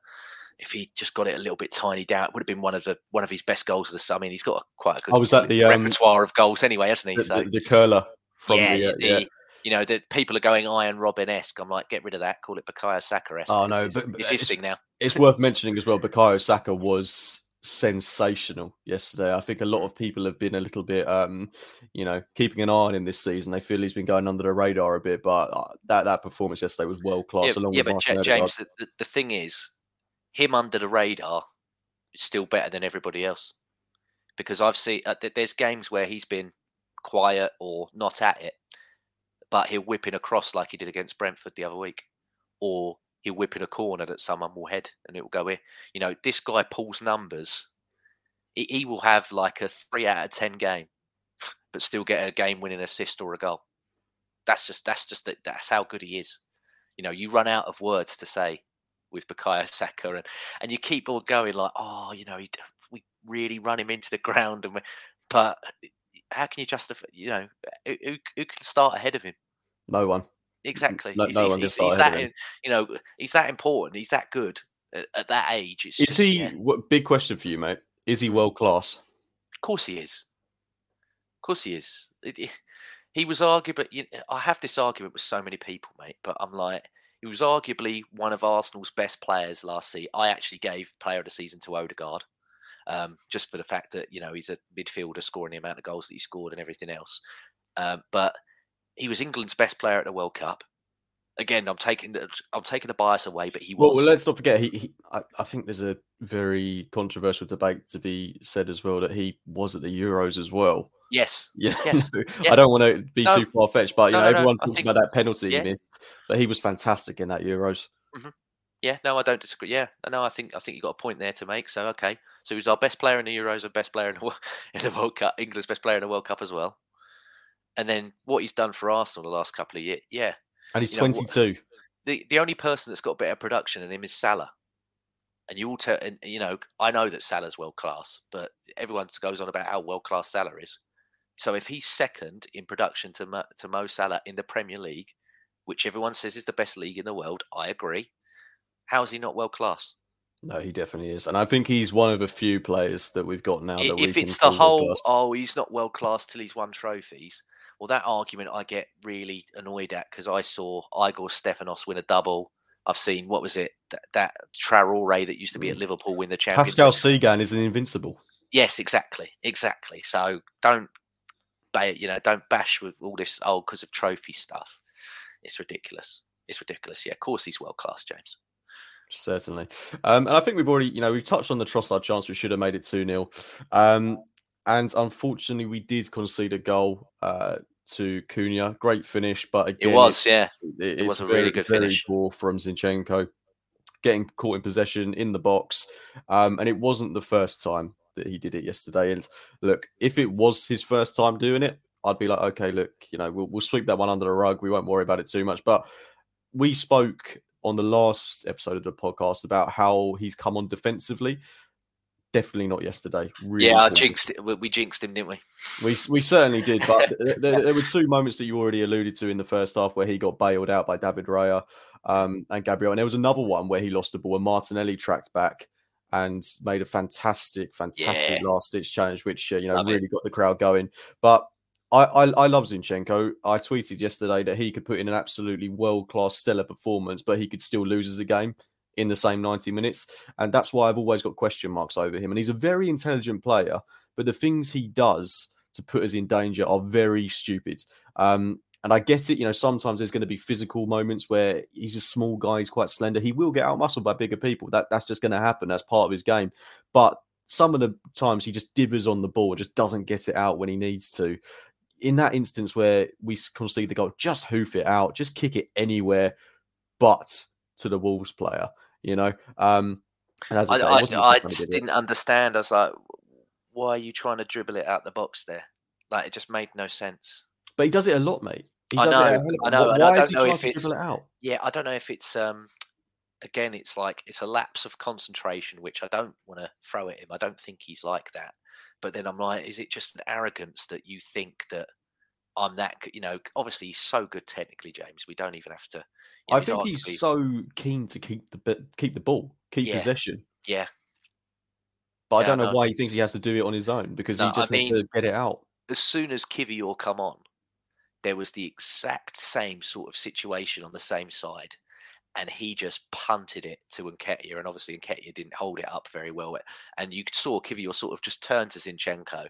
if he just got it a little bit tiny down, it would have been one of the one of his best goals of the summer. I mean, he's got a, quite a good oh, was that the, repertoire um, of goals anyway, hasn't he? The, so the, the curler from yeah, the, uh, the, yeah. You know, the people are going Arjen Robben esque. I'm like, get rid of that. Call it Bukayo Saka esque. Oh no, it's, but it's, it's his thing now. It's worth mentioning as well. Bukayo Saka was sensational yesterday. I think a lot of people have been a little bit, um, you know, keeping an eye on him this season. They feel he's been going under the radar a bit, but uh, that that performance yesterday was world class. Yeah, yeah but J- James, the, the thing is, him under the radar is still better than everybody else because I've seen uh, there's games where he's been quiet or not at it, but he'll whip in across like he did against Brentford the other week, or he'll whip in a corner that someone will head and it will go in. You know, this guy pulls numbers. He, he will have like a three out of ten game, [LAUGHS] but still get a game winning assist or a goal. That's just that's just that's how good he is. You know, you run out of words to say with Bukayo Saka, and and you keep on going like, oh, you know, he, we really run him into the [LAUGHS] ground, and but uh, how can you justify? You know, who, who can start ahead of him? No one. Exactly. No, he's, no he's, he's, he's that, you know, he's that important. He's that good at, at that age. It's Is just, he? yeah. What big question for you, mate? Is he Mm. world class? Of course he is. Of course he is. It- it- he was arguably. You I have this argument with so many people, mate. But I'm like, he was arguably one of Arsenal's best players last season. I actually gave Player of the Season to Odegaard, um, just for the fact that you know he's a midfielder scoring the amount of goals that he scored and everything else. Um, but he was England's best player at the World Cup. Again, I'm taking the I'm taking the bias away, but he was. Well, well, let's not forget. He, he I, I think there's a very controversial debate to be said as well that he was at the Euros as well. yes, [LAUGHS] Yeah, Yes. I don't want to be No. too far fetched, but you No, know, no, everyone talks think- about that penalty yeah. he missed, but he was fantastic in that Euros. Mm-hmm. Yeah, no, I don't disagree. Yeah, no, I think I think you got a point there to make. So okay, so he's our best player in the Euros and best player in the, [LAUGHS] in the World Cup, England's best player in the World Cup as well. And then what he's done for Arsenal the last couple of years, yeah, And he's You know, 22. the the only person that's got better production than him is Salah. And you all tell, and you know, I know that Salah's world class, but everyone goes on about how world class Salah is. So if he's second in production to Mo, to Mo Salah in the Premier League, which everyone says is the best league in the world, I agree. How is he not world class? No, he definitely is, and I think he's one of a few players that we've got now that we if it's the whole oh he's not world class till he's won trophies well that argument i get really annoyed at because i saw Igor Stepanovs win a double i've seen what was it that, that Traore that used to be at liverpool win the championship Mm. Pascal Cygan is an invincible. yes exactly exactly so don't you know don't bash with all this oh because of trophy stuff it's ridiculous it's ridiculous yeah of course he's world class james Certainly. Um, and I think we've already, you know, we've touched on the Trossard chance. We should have made it 2 0. Um, and unfortunately, we did concede a goal uh, to Cunha. Great finish, but again, it was yeah it, it was a really very, good very finish. poor from Zinchenko. Getting caught in possession in the box. Um, and it wasn't the first time that he did it yesterday. And look, if it was his first time doing it, I'd be like, okay, look, you know, we'll, we'll sweep that one under the rug. We won't worry about it too much. But we spoke on the last episode of the podcast about how he's come on defensively. Definitely not yesterday. Really yeah i jinxed it we we jinxed him didn't we We, we certainly did, but [LAUGHS] there, there were two moments that you already alluded to in the first half where he got bailed out by David Raya um, and Gabriel, and there was another one where he lost the ball and Martinelli tracked back and made a fantastic, fantastic Yeah. last ditch challenge, which uh, you know Love it. really got the crowd going. But I, I, I love Zinchenko. I tweeted yesterday that he could put in an absolutely world class, stellar performance, but he could still lose as a game in the same 90 minutes. And that's why I've always got question marks over him. And he's a very intelligent player, but the things he does to put us in danger are very stupid. Um, and I get it, you know, sometimes there's going to be physical moments where he's a small guy, he's quite slender. He will get out muscled by bigger people. That that's just going to happen. That's part of his game. But some of the times he just divers on the ball, just doesn't get it out when he needs to. In that instance where we concede the goal, just hoof it out, just kick it anywhere, but to the Wolves player, you know. Um, and as I, I, say, I, I the first time he just didn't understand. I was like, why are you trying to dribble it out the box there? Like, it just made no sense. But he does it a lot, mate. He I know, I know, I Why is don't he know trying if to it's- dribble it out? Yeah, I don't know if it's, um, again, it's like, it's a lapse of concentration, which I don't want to throw at him. I don't think he's like that. But then I'm like, is it just an arrogance that you think that I'm that, you know, obviously he's so good technically, James. We don't even have to. you know, I think he's arguably- so keen to keep the keep the ball, keep Yeah. possession. Yeah. But I Yeah, I don't know know. why he thinks he has to do it on his own because No, he I just has mean- to get it out. as soon as Kiwior come on, there was the exact same sort of situation on the same side, and he just punted it to Nketiah, and obviously Nketiah didn't hold it up very well. And you saw Kiwior sort of just turn to Zinchenko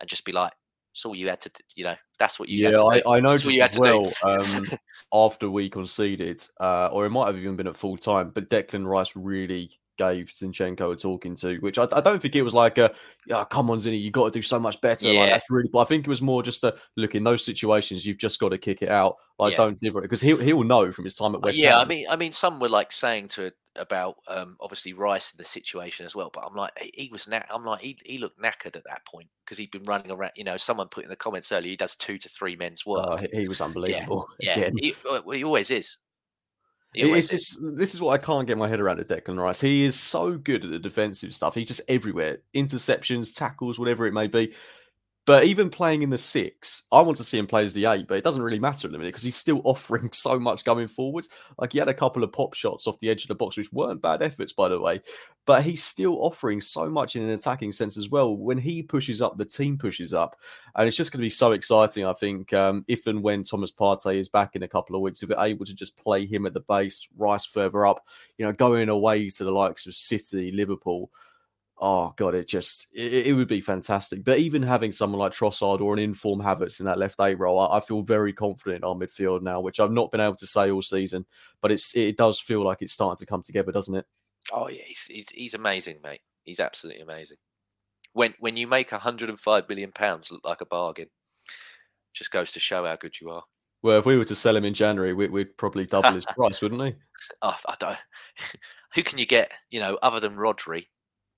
and just be like, "That's all you had to, you know, that's what you Yeah, had to I, do." I noticed as well um, [LAUGHS] after we conceded, uh, or it might have even been at full time, but Declan Rice really gave Zinchenko a talking to, which I, I don't think it was like a, yeah, come on, Zinny, you got to do so much better. Like, that's really, but I think it was more just a look in those situations, you've just got to kick it out. Like, Yeah. don't give it because he'll, he'll know from his time at West yeah, I mean, I mean, some were like saying to about um, obviously Rice in the situation as well. But I'm like, he, was. I'm like, he, he looked knackered at that point because he'd been running around. You know, someone put in the comments earlier, he does two to three men's work. Oh, he, he was unbelievable yeah, again. he, uh, well, he always is. It's just this is what I can't get my head around at Declan Rice. He is so good at the defensive stuff. He's just everywhere. Interceptions, tackles, whatever it may be. But even playing in the six, I want to see him play as the eight, but it doesn't really matter at the minute because he's still [LAUGHS] offering so much going forwards. Like he had a couple of pop shots off the edge of the box, which weren't bad efforts, by the way. But he's still offering so much in an attacking sense as well. When he pushes up, the team pushes up. And it's just going to be so exciting, I think, um, if and when Thomas Partey is back in a couple of weeks, if we're able to just play him at the base, Rice further up, you know, going away to the likes of City, Liverpool oh god, it just it, it, would be fantastic. But even having someone like Trossard or an informed Havertz in that left eight role, I, I, feel very confident in our midfield now, which I've not been able to say all season. But it's it does feel like it's starting to come together, doesn't it? Oh yeah, he's he's, he's amazing, mate. He's absolutely amazing. When when you make 105 million pounds look like a bargain, just goes to show how good you are. Well, if we were to sell him in January, we, would probably [LAUGHS] double his price, wouldn't we? Oh, I don't. [LAUGHS] Who can you get? You know, other than Rodri,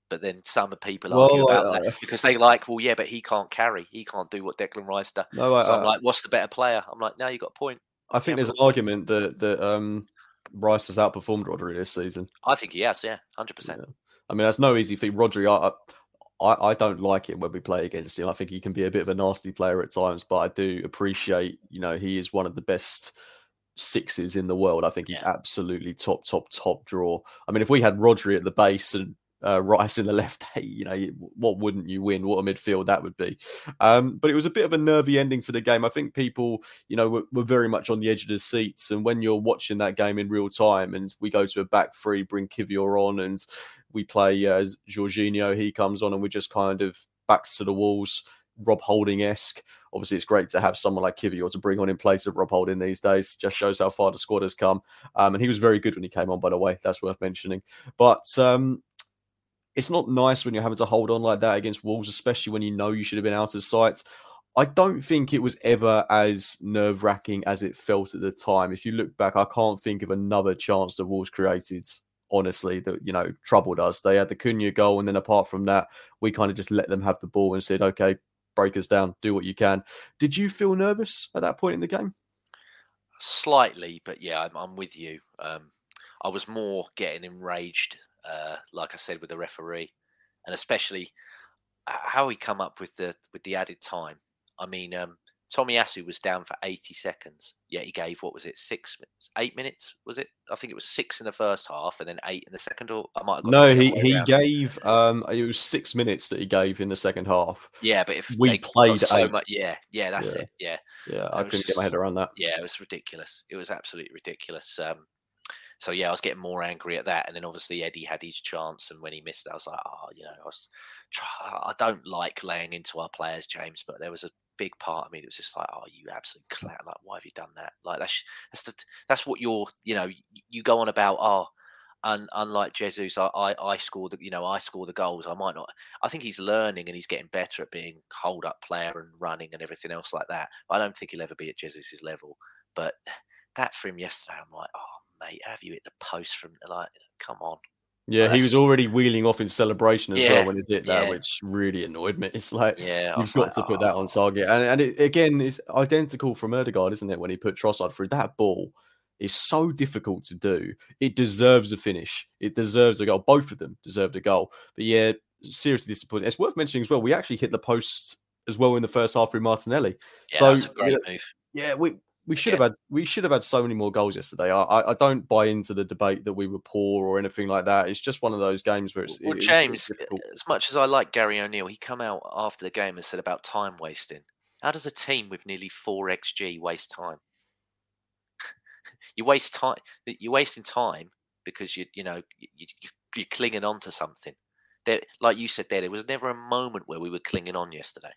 but then some people well, argue about uh, that because they like, well, yeah, but he can't carry, he can't do what Declan Rice does. No, so I'm like, what's the better player? I'm like, now you got a point. I think there's an argument that that um, Rice has outperformed Rodri this season. I think he has, yeah, hundred yeah. percent. I mean, that's no easy feat. Rodri, I, I, I don't like him when we play against him. I think he can be a bit of a nasty player at times, but I do appreciate, you know, he is one of the best sixes in the world. I think he's yeah. absolutely top, top, top draw. I mean, if we had Rodri at the base and uh, Rice in the left [LAUGHS] you know, what wouldn't you win? What a midfield that would be. Um, but it was a bit of a nervy ending to the game. I think people, you know, were, were, very much on the edge of the seats. And when you're watching that game in real time and we go to a back three, bring Kiwior on and we play uh, Jorginho, he comes on and we're just kind of backs to the walls, Rob Holding esque. Obviously, it's great to have someone like Kiwior to bring on in place of Rob Holding these days. Just shows how far the squad has come. Um, and he was very good when he came on, by the way. That's worth mentioning. But um, it's not nice when you're having to hold on like that against Wolves, especially when you know you should have been out of sight. I don't think it was ever as nerve wracking as it felt at the time. If you look back, I can't think of another chance the Wolves created, honestly, that, you know, troubled us. They had the Cunha goal, and then apart from that, we kind of just let them have the ball and said, okay, break us down, do what you can. Did you feel nervous at that point in the game? Slightly, but yeah, I'm, I'm with you. Um, I was more getting enraged uh, like I said with the referee, and especially how he come up with the with the added time. I mean, um, Tomiyasu was down for 80 seconds, yet he gave what was it, six minutes, eight minutes? Was it? I think it was six in the first half and then eight in the second. Or I might have no. He he around. gave um it was six minutes that he gave in the second half. Yeah, but if we played so eight. much, yeah, yeah, that's yeah. it. Yeah, yeah, I couldn't just, get my head around that. Yeah, it was ridiculous. It was absolutely ridiculous. Um, so yeah, I was getting more angry at that, and then obviously Eddie had his chance, and when he missed, I was like, oh, you know, I was, I don't like laying into our players, James, but there was a big part of me that was just like, oh, you absolute clown! Like, why have you done that? Like that's that's the, that's what you're, you know, you go on about, oh. And unlike Jesus, I, I, I score the you know I score the goals. I might not. I think he's learning and he's getting better at being hold up player and running and everything else like that. I don't think he'll ever be at Jesus's level. But that for him yesterday, I'm like, oh mate, have you hit the post from like, come on. Yeah, he was already wheeling off in celebration as yeah, well when he hit that, yeah. which really annoyed me. [LAUGHS] It's like, yeah, you've got like, to put oh. that on target. And, and it, again, it's identical from Ødegaard, isn't it? When he put Trossard through that ball, is so difficult to do. It deserves a finish. It deserves a goal. Both of them deserved a goal. But yeah, seriously disappointing. It's worth mentioning as well. We actually hit the post as well in the first half through Martinelli. Yeah, so, a great move. Yeah, we we should have had we should have had so many more goals yesterday. I, I don't buy into the debate that we were poor or anything like that. It's just one of those games where it's. Well, it, James, as much as I like Gary O'Neill, he come out after the game and said about time wasting. How does a team with nearly four xg waste time? [LAUGHS] you waste time. You're wasting time because you you know you, you, are clinging on to something. There, like you said there, there was never a moment where we were clinging on yesterday.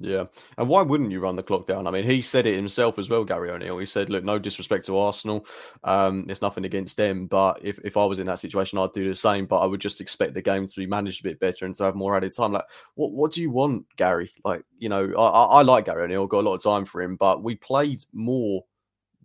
Yeah. And why wouldn't you run the clock down? I mean, he said it himself as well, Gary O'Neill. He said, look, no disrespect to Arsenal. Um, there's nothing against them. But if, if I was in that situation, I'd do the same. But I would just expect the game to be managed a bit better and to have more added time. Like, what, what do you want, Gary? Like, you know, I, I like Gary O'Neill, got a lot of time for him, but we played more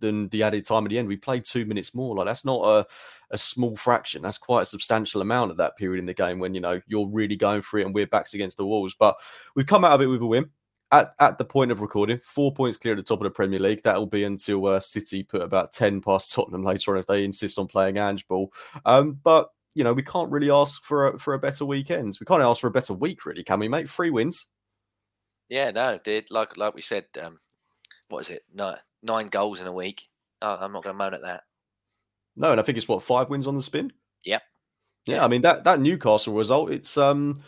than the added time at the end. We played two minutes more. Like that's not a, a small fraction. That's quite a substantial amount at that period in the game when you know you're really going for it and we're backs against the walls. But we've come out of it with a win at, at the point of recording, four points clear at the top of the Premier League. That'll be until uh, City put about 10 past [LAUGHS] Tottenham later on if they insist on playing Ange ball. Um, but, you know, we can't really ask for a, for a better weekend. We can't ask for a better week, really, can we, mate? Three wins. Yeah, no, did like like we said, um, what is it? Nine, nine goals in a week. Oh, I'm not going to moan at that. No, and I think it's what five wins on the spin. Yep. Yeah, I mean that that Newcastle result, it's um it's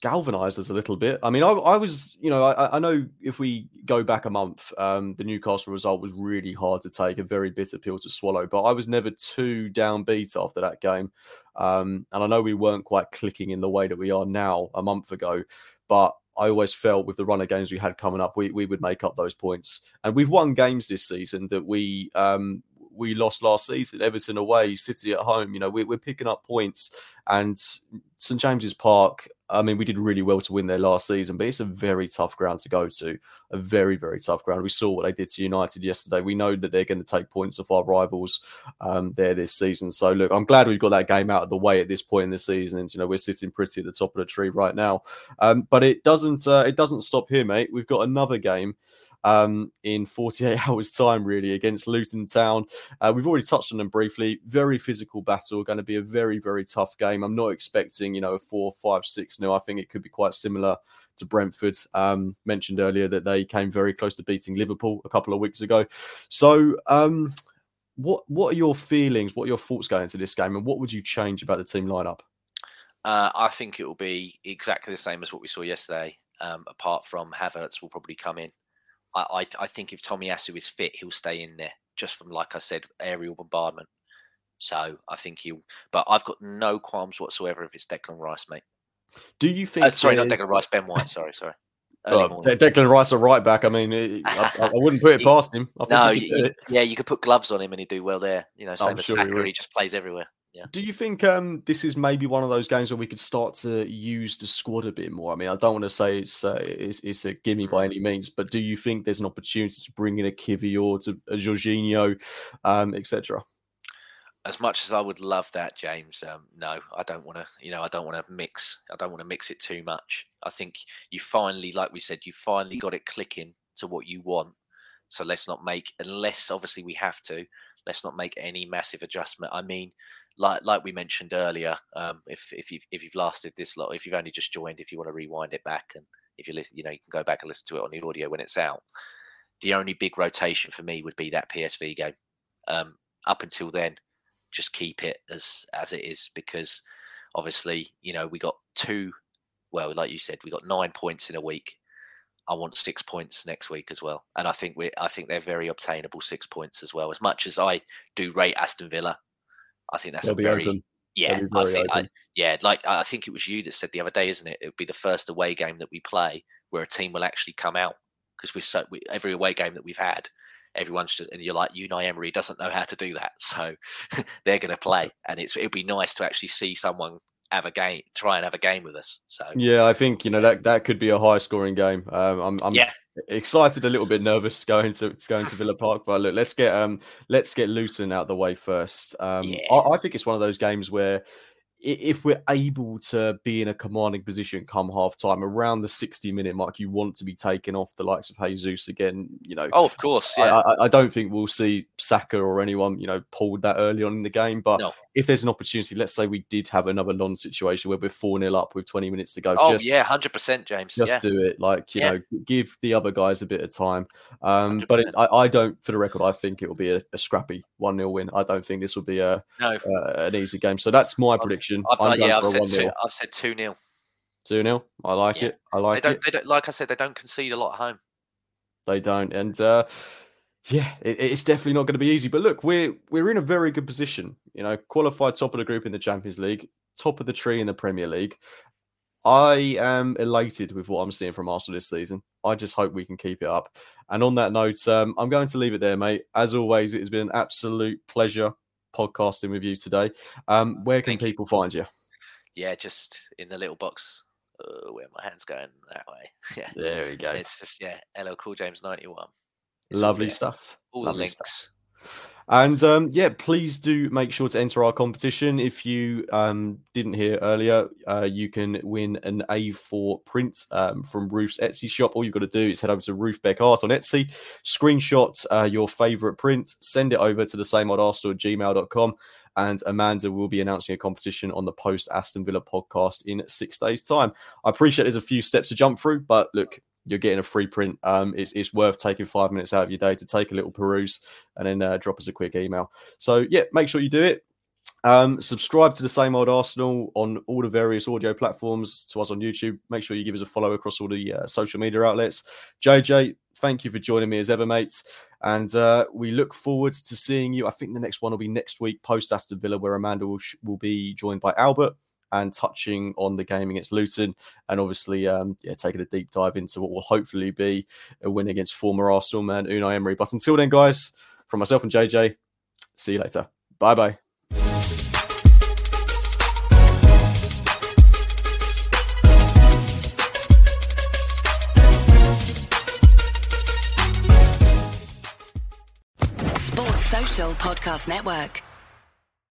galvanized us a little bit. I mean, I, I was, you know, I, I know if we go back a month, um, the Newcastle result was really hard to take, a very bitter pill to swallow. But I was never too downbeat after that game, um, and I know we weren't quite clicking in the way that we are now a month ago, but I always felt with the run of games we had coming up, we, we would make up those points. And we've won games this season that we um, we lost last season. Everton away, City at home. You know, we, we're picking up points. And St James's Park, I mean, we did really well to win there last season, but it's a very tough ground to go to. A very, very tough ground. We saw what they did to United yesterday. We know that they're going to take points off our rivals um, there this season. So, look, I'm glad we've got that game out of the way at this point in the season. And, you know, we're sitting pretty at the top of the tree right now. Um, but it doesn't, uh, it doesn't stop here, mate. We've got another game um, in 48 [LAUGHS] hours' time, really, against Luton Town. Uh, we've already touched on them briefly. Very physical battle, going to be a very, very tough game. I'm not expecting, you know, a four, five, six No, I think it could be quite similar to Brentford. Um, mentioned earlier that they came very close to beating Liverpool a couple of weeks ago. So, um, what what are your feelings? What are your thoughts going into this game, and what would you change about the team lineup? Uh, I think it will be exactly the same as what we saw yesterday. Um, apart from Havertz will probably come in. I, I, I think if Tomiyasu is fit, he'll stay in there just from like I said, aerial bombardment. So I think he'll. But I've got no qualms whatsoever if it's Declan Rice, mate. Do you think? Uh, sorry, not Declan Rice. Ben White. Sorry, sorry. [LAUGHS] Oh, Declan Rice a right back. I mean, it, I, I, wouldn't put it [LAUGHS] past him. no, you, yeah, you could put gloves on him and he'd do well there. You know, same as sure Saka, he, he, just plays everywhere. Yeah. Do you think um, this is maybe one of those games where we could start to use the squad a bit more? I mean, I don't want to say it's uh, it's, it's, a gimme by any means, but do you think there's an opportunity to bring in a Kiwior, to a Jorginho, um, etc.? as much as I would love that, James, um, no, I don't want to. You know, I don't want to mix. I don't want to mix it too much. I think you finally, like we said, you finally got it clicking to what you want. So let's not make, unless obviously we have to, let's not make any massive adjustment. I mean, like like we mentioned earlier, um, if if you if you've lasted this long, if you've only just joined, if you want to rewind it back, and if you listen, you know, you can go back and listen to it on the audio when it's out. The only big rotation for me would be that PSV game. Um, up until then, just keep it as as it is because obviously you know we got two well like you said we got nine points in a week i want six points next week as well and i think we i think they're very obtainable six points as well as much as i do rate aston villa i think that's They'll a very open. yeah i think I, yeah like i think it was you that said the other day isn't it it would be the first away game that we play where a team will actually come out because we're so we, every away game that we've had everyone's just and you're like Unai Emery doesn't know how to do that, [LAUGHS] so [LAUGHS] they're going to play, [LAUGHS] and it's it'd be nice to actually see someone have a game, try and have a game with us. So yeah, I think you know that that could be a high scoring game. Um, I'm, I'm yeah. Excited, a little bit nervous going to going to Villa Park, but look, let's get um let's get Luton out the way first. Um, yeah. I, I think it's one of those games where if we're able to be in a commanding position come half time around the 60 minute mark, you want to be taking off the likes of Jesus again. You know, oh, of course, yeah. I, I don't think we'll see Saka or anyone, you know, pulled that early on in the game. But no. if there's an opportunity, let's say we did have another non situation where we're 4 0 up with 20 minutes to go. Oh, just, yeah, 100%, James. Just yeah. do it. Like, you yeah. know, give the other guys a bit of time. Um, but it, I, I, don't, for the record, I think it will be a, a scrappy 1 0 win. I don't think this will be a, no. uh, an easy game. So that's my prediction prediction. I've, yeah, I've said, two, I've said 2 0. 2 0. I like yeah. it. I like they it. They don't, like I said, they don't concede a lot at home. They don't. And uh, yeah, it, it's definitely not going to be easy. But look, we're we're in a very good position. You know, qualified top of the group in the Champions League, top of the tree in the Premier League. I am elated with what I'm seeing from Arsenal this season. I just hope we can keep it up. And on that note, um, I'm going to leave it there, mate. As always, it has been an absolute pleasure podcasting with you today. Um, where can Thank people you. find you? Yeah, just in the little box uh, where my hand's going that way. [LAUGHS] Yeah, there we go. It's just yeah, LL Cool James ninety one. Lovely stuff. All Lovely the links. Stuff. And um, yeah, please do make sure to enter our competition. If you um, didn't hear earlier, uh, you can win an A4 print um, from Ruth's Etsy shop. All you've got to do is head over to Ruth Beck Art on Etsy, screenshot uh, your favorite print, send it over to the same old Arsenal at gmail.com. And Amanda will be announcing a competition on the post Aston Villa podcast in six days' time. I appreciate there's a few steps to jump through, but look, you're getting a free print. Um, it's, it's worth taking five minutes out of your day to take a little peruse and then uh, drop us a quick email. So, yeah, make sure you do it. Um, subscribe to the same old Arsenal on all the various audio platforms to us on YouTube. Make sure you give us a follow across all the uh, social media outlets. JJ, thank you for joining me as ever, mates. And uh, we look forward to seeing you. I think the next one will be next week post Aston Villa, where Amanda will, will be joined by Albert and touching on the game against Luton, and obviously, um, yeah, taking a deep dive into what will hopefully be a win against former Arsenal man Unai Emery. But until then, guys, from myself and JJ, see you later. Bye bye. Podcast Network.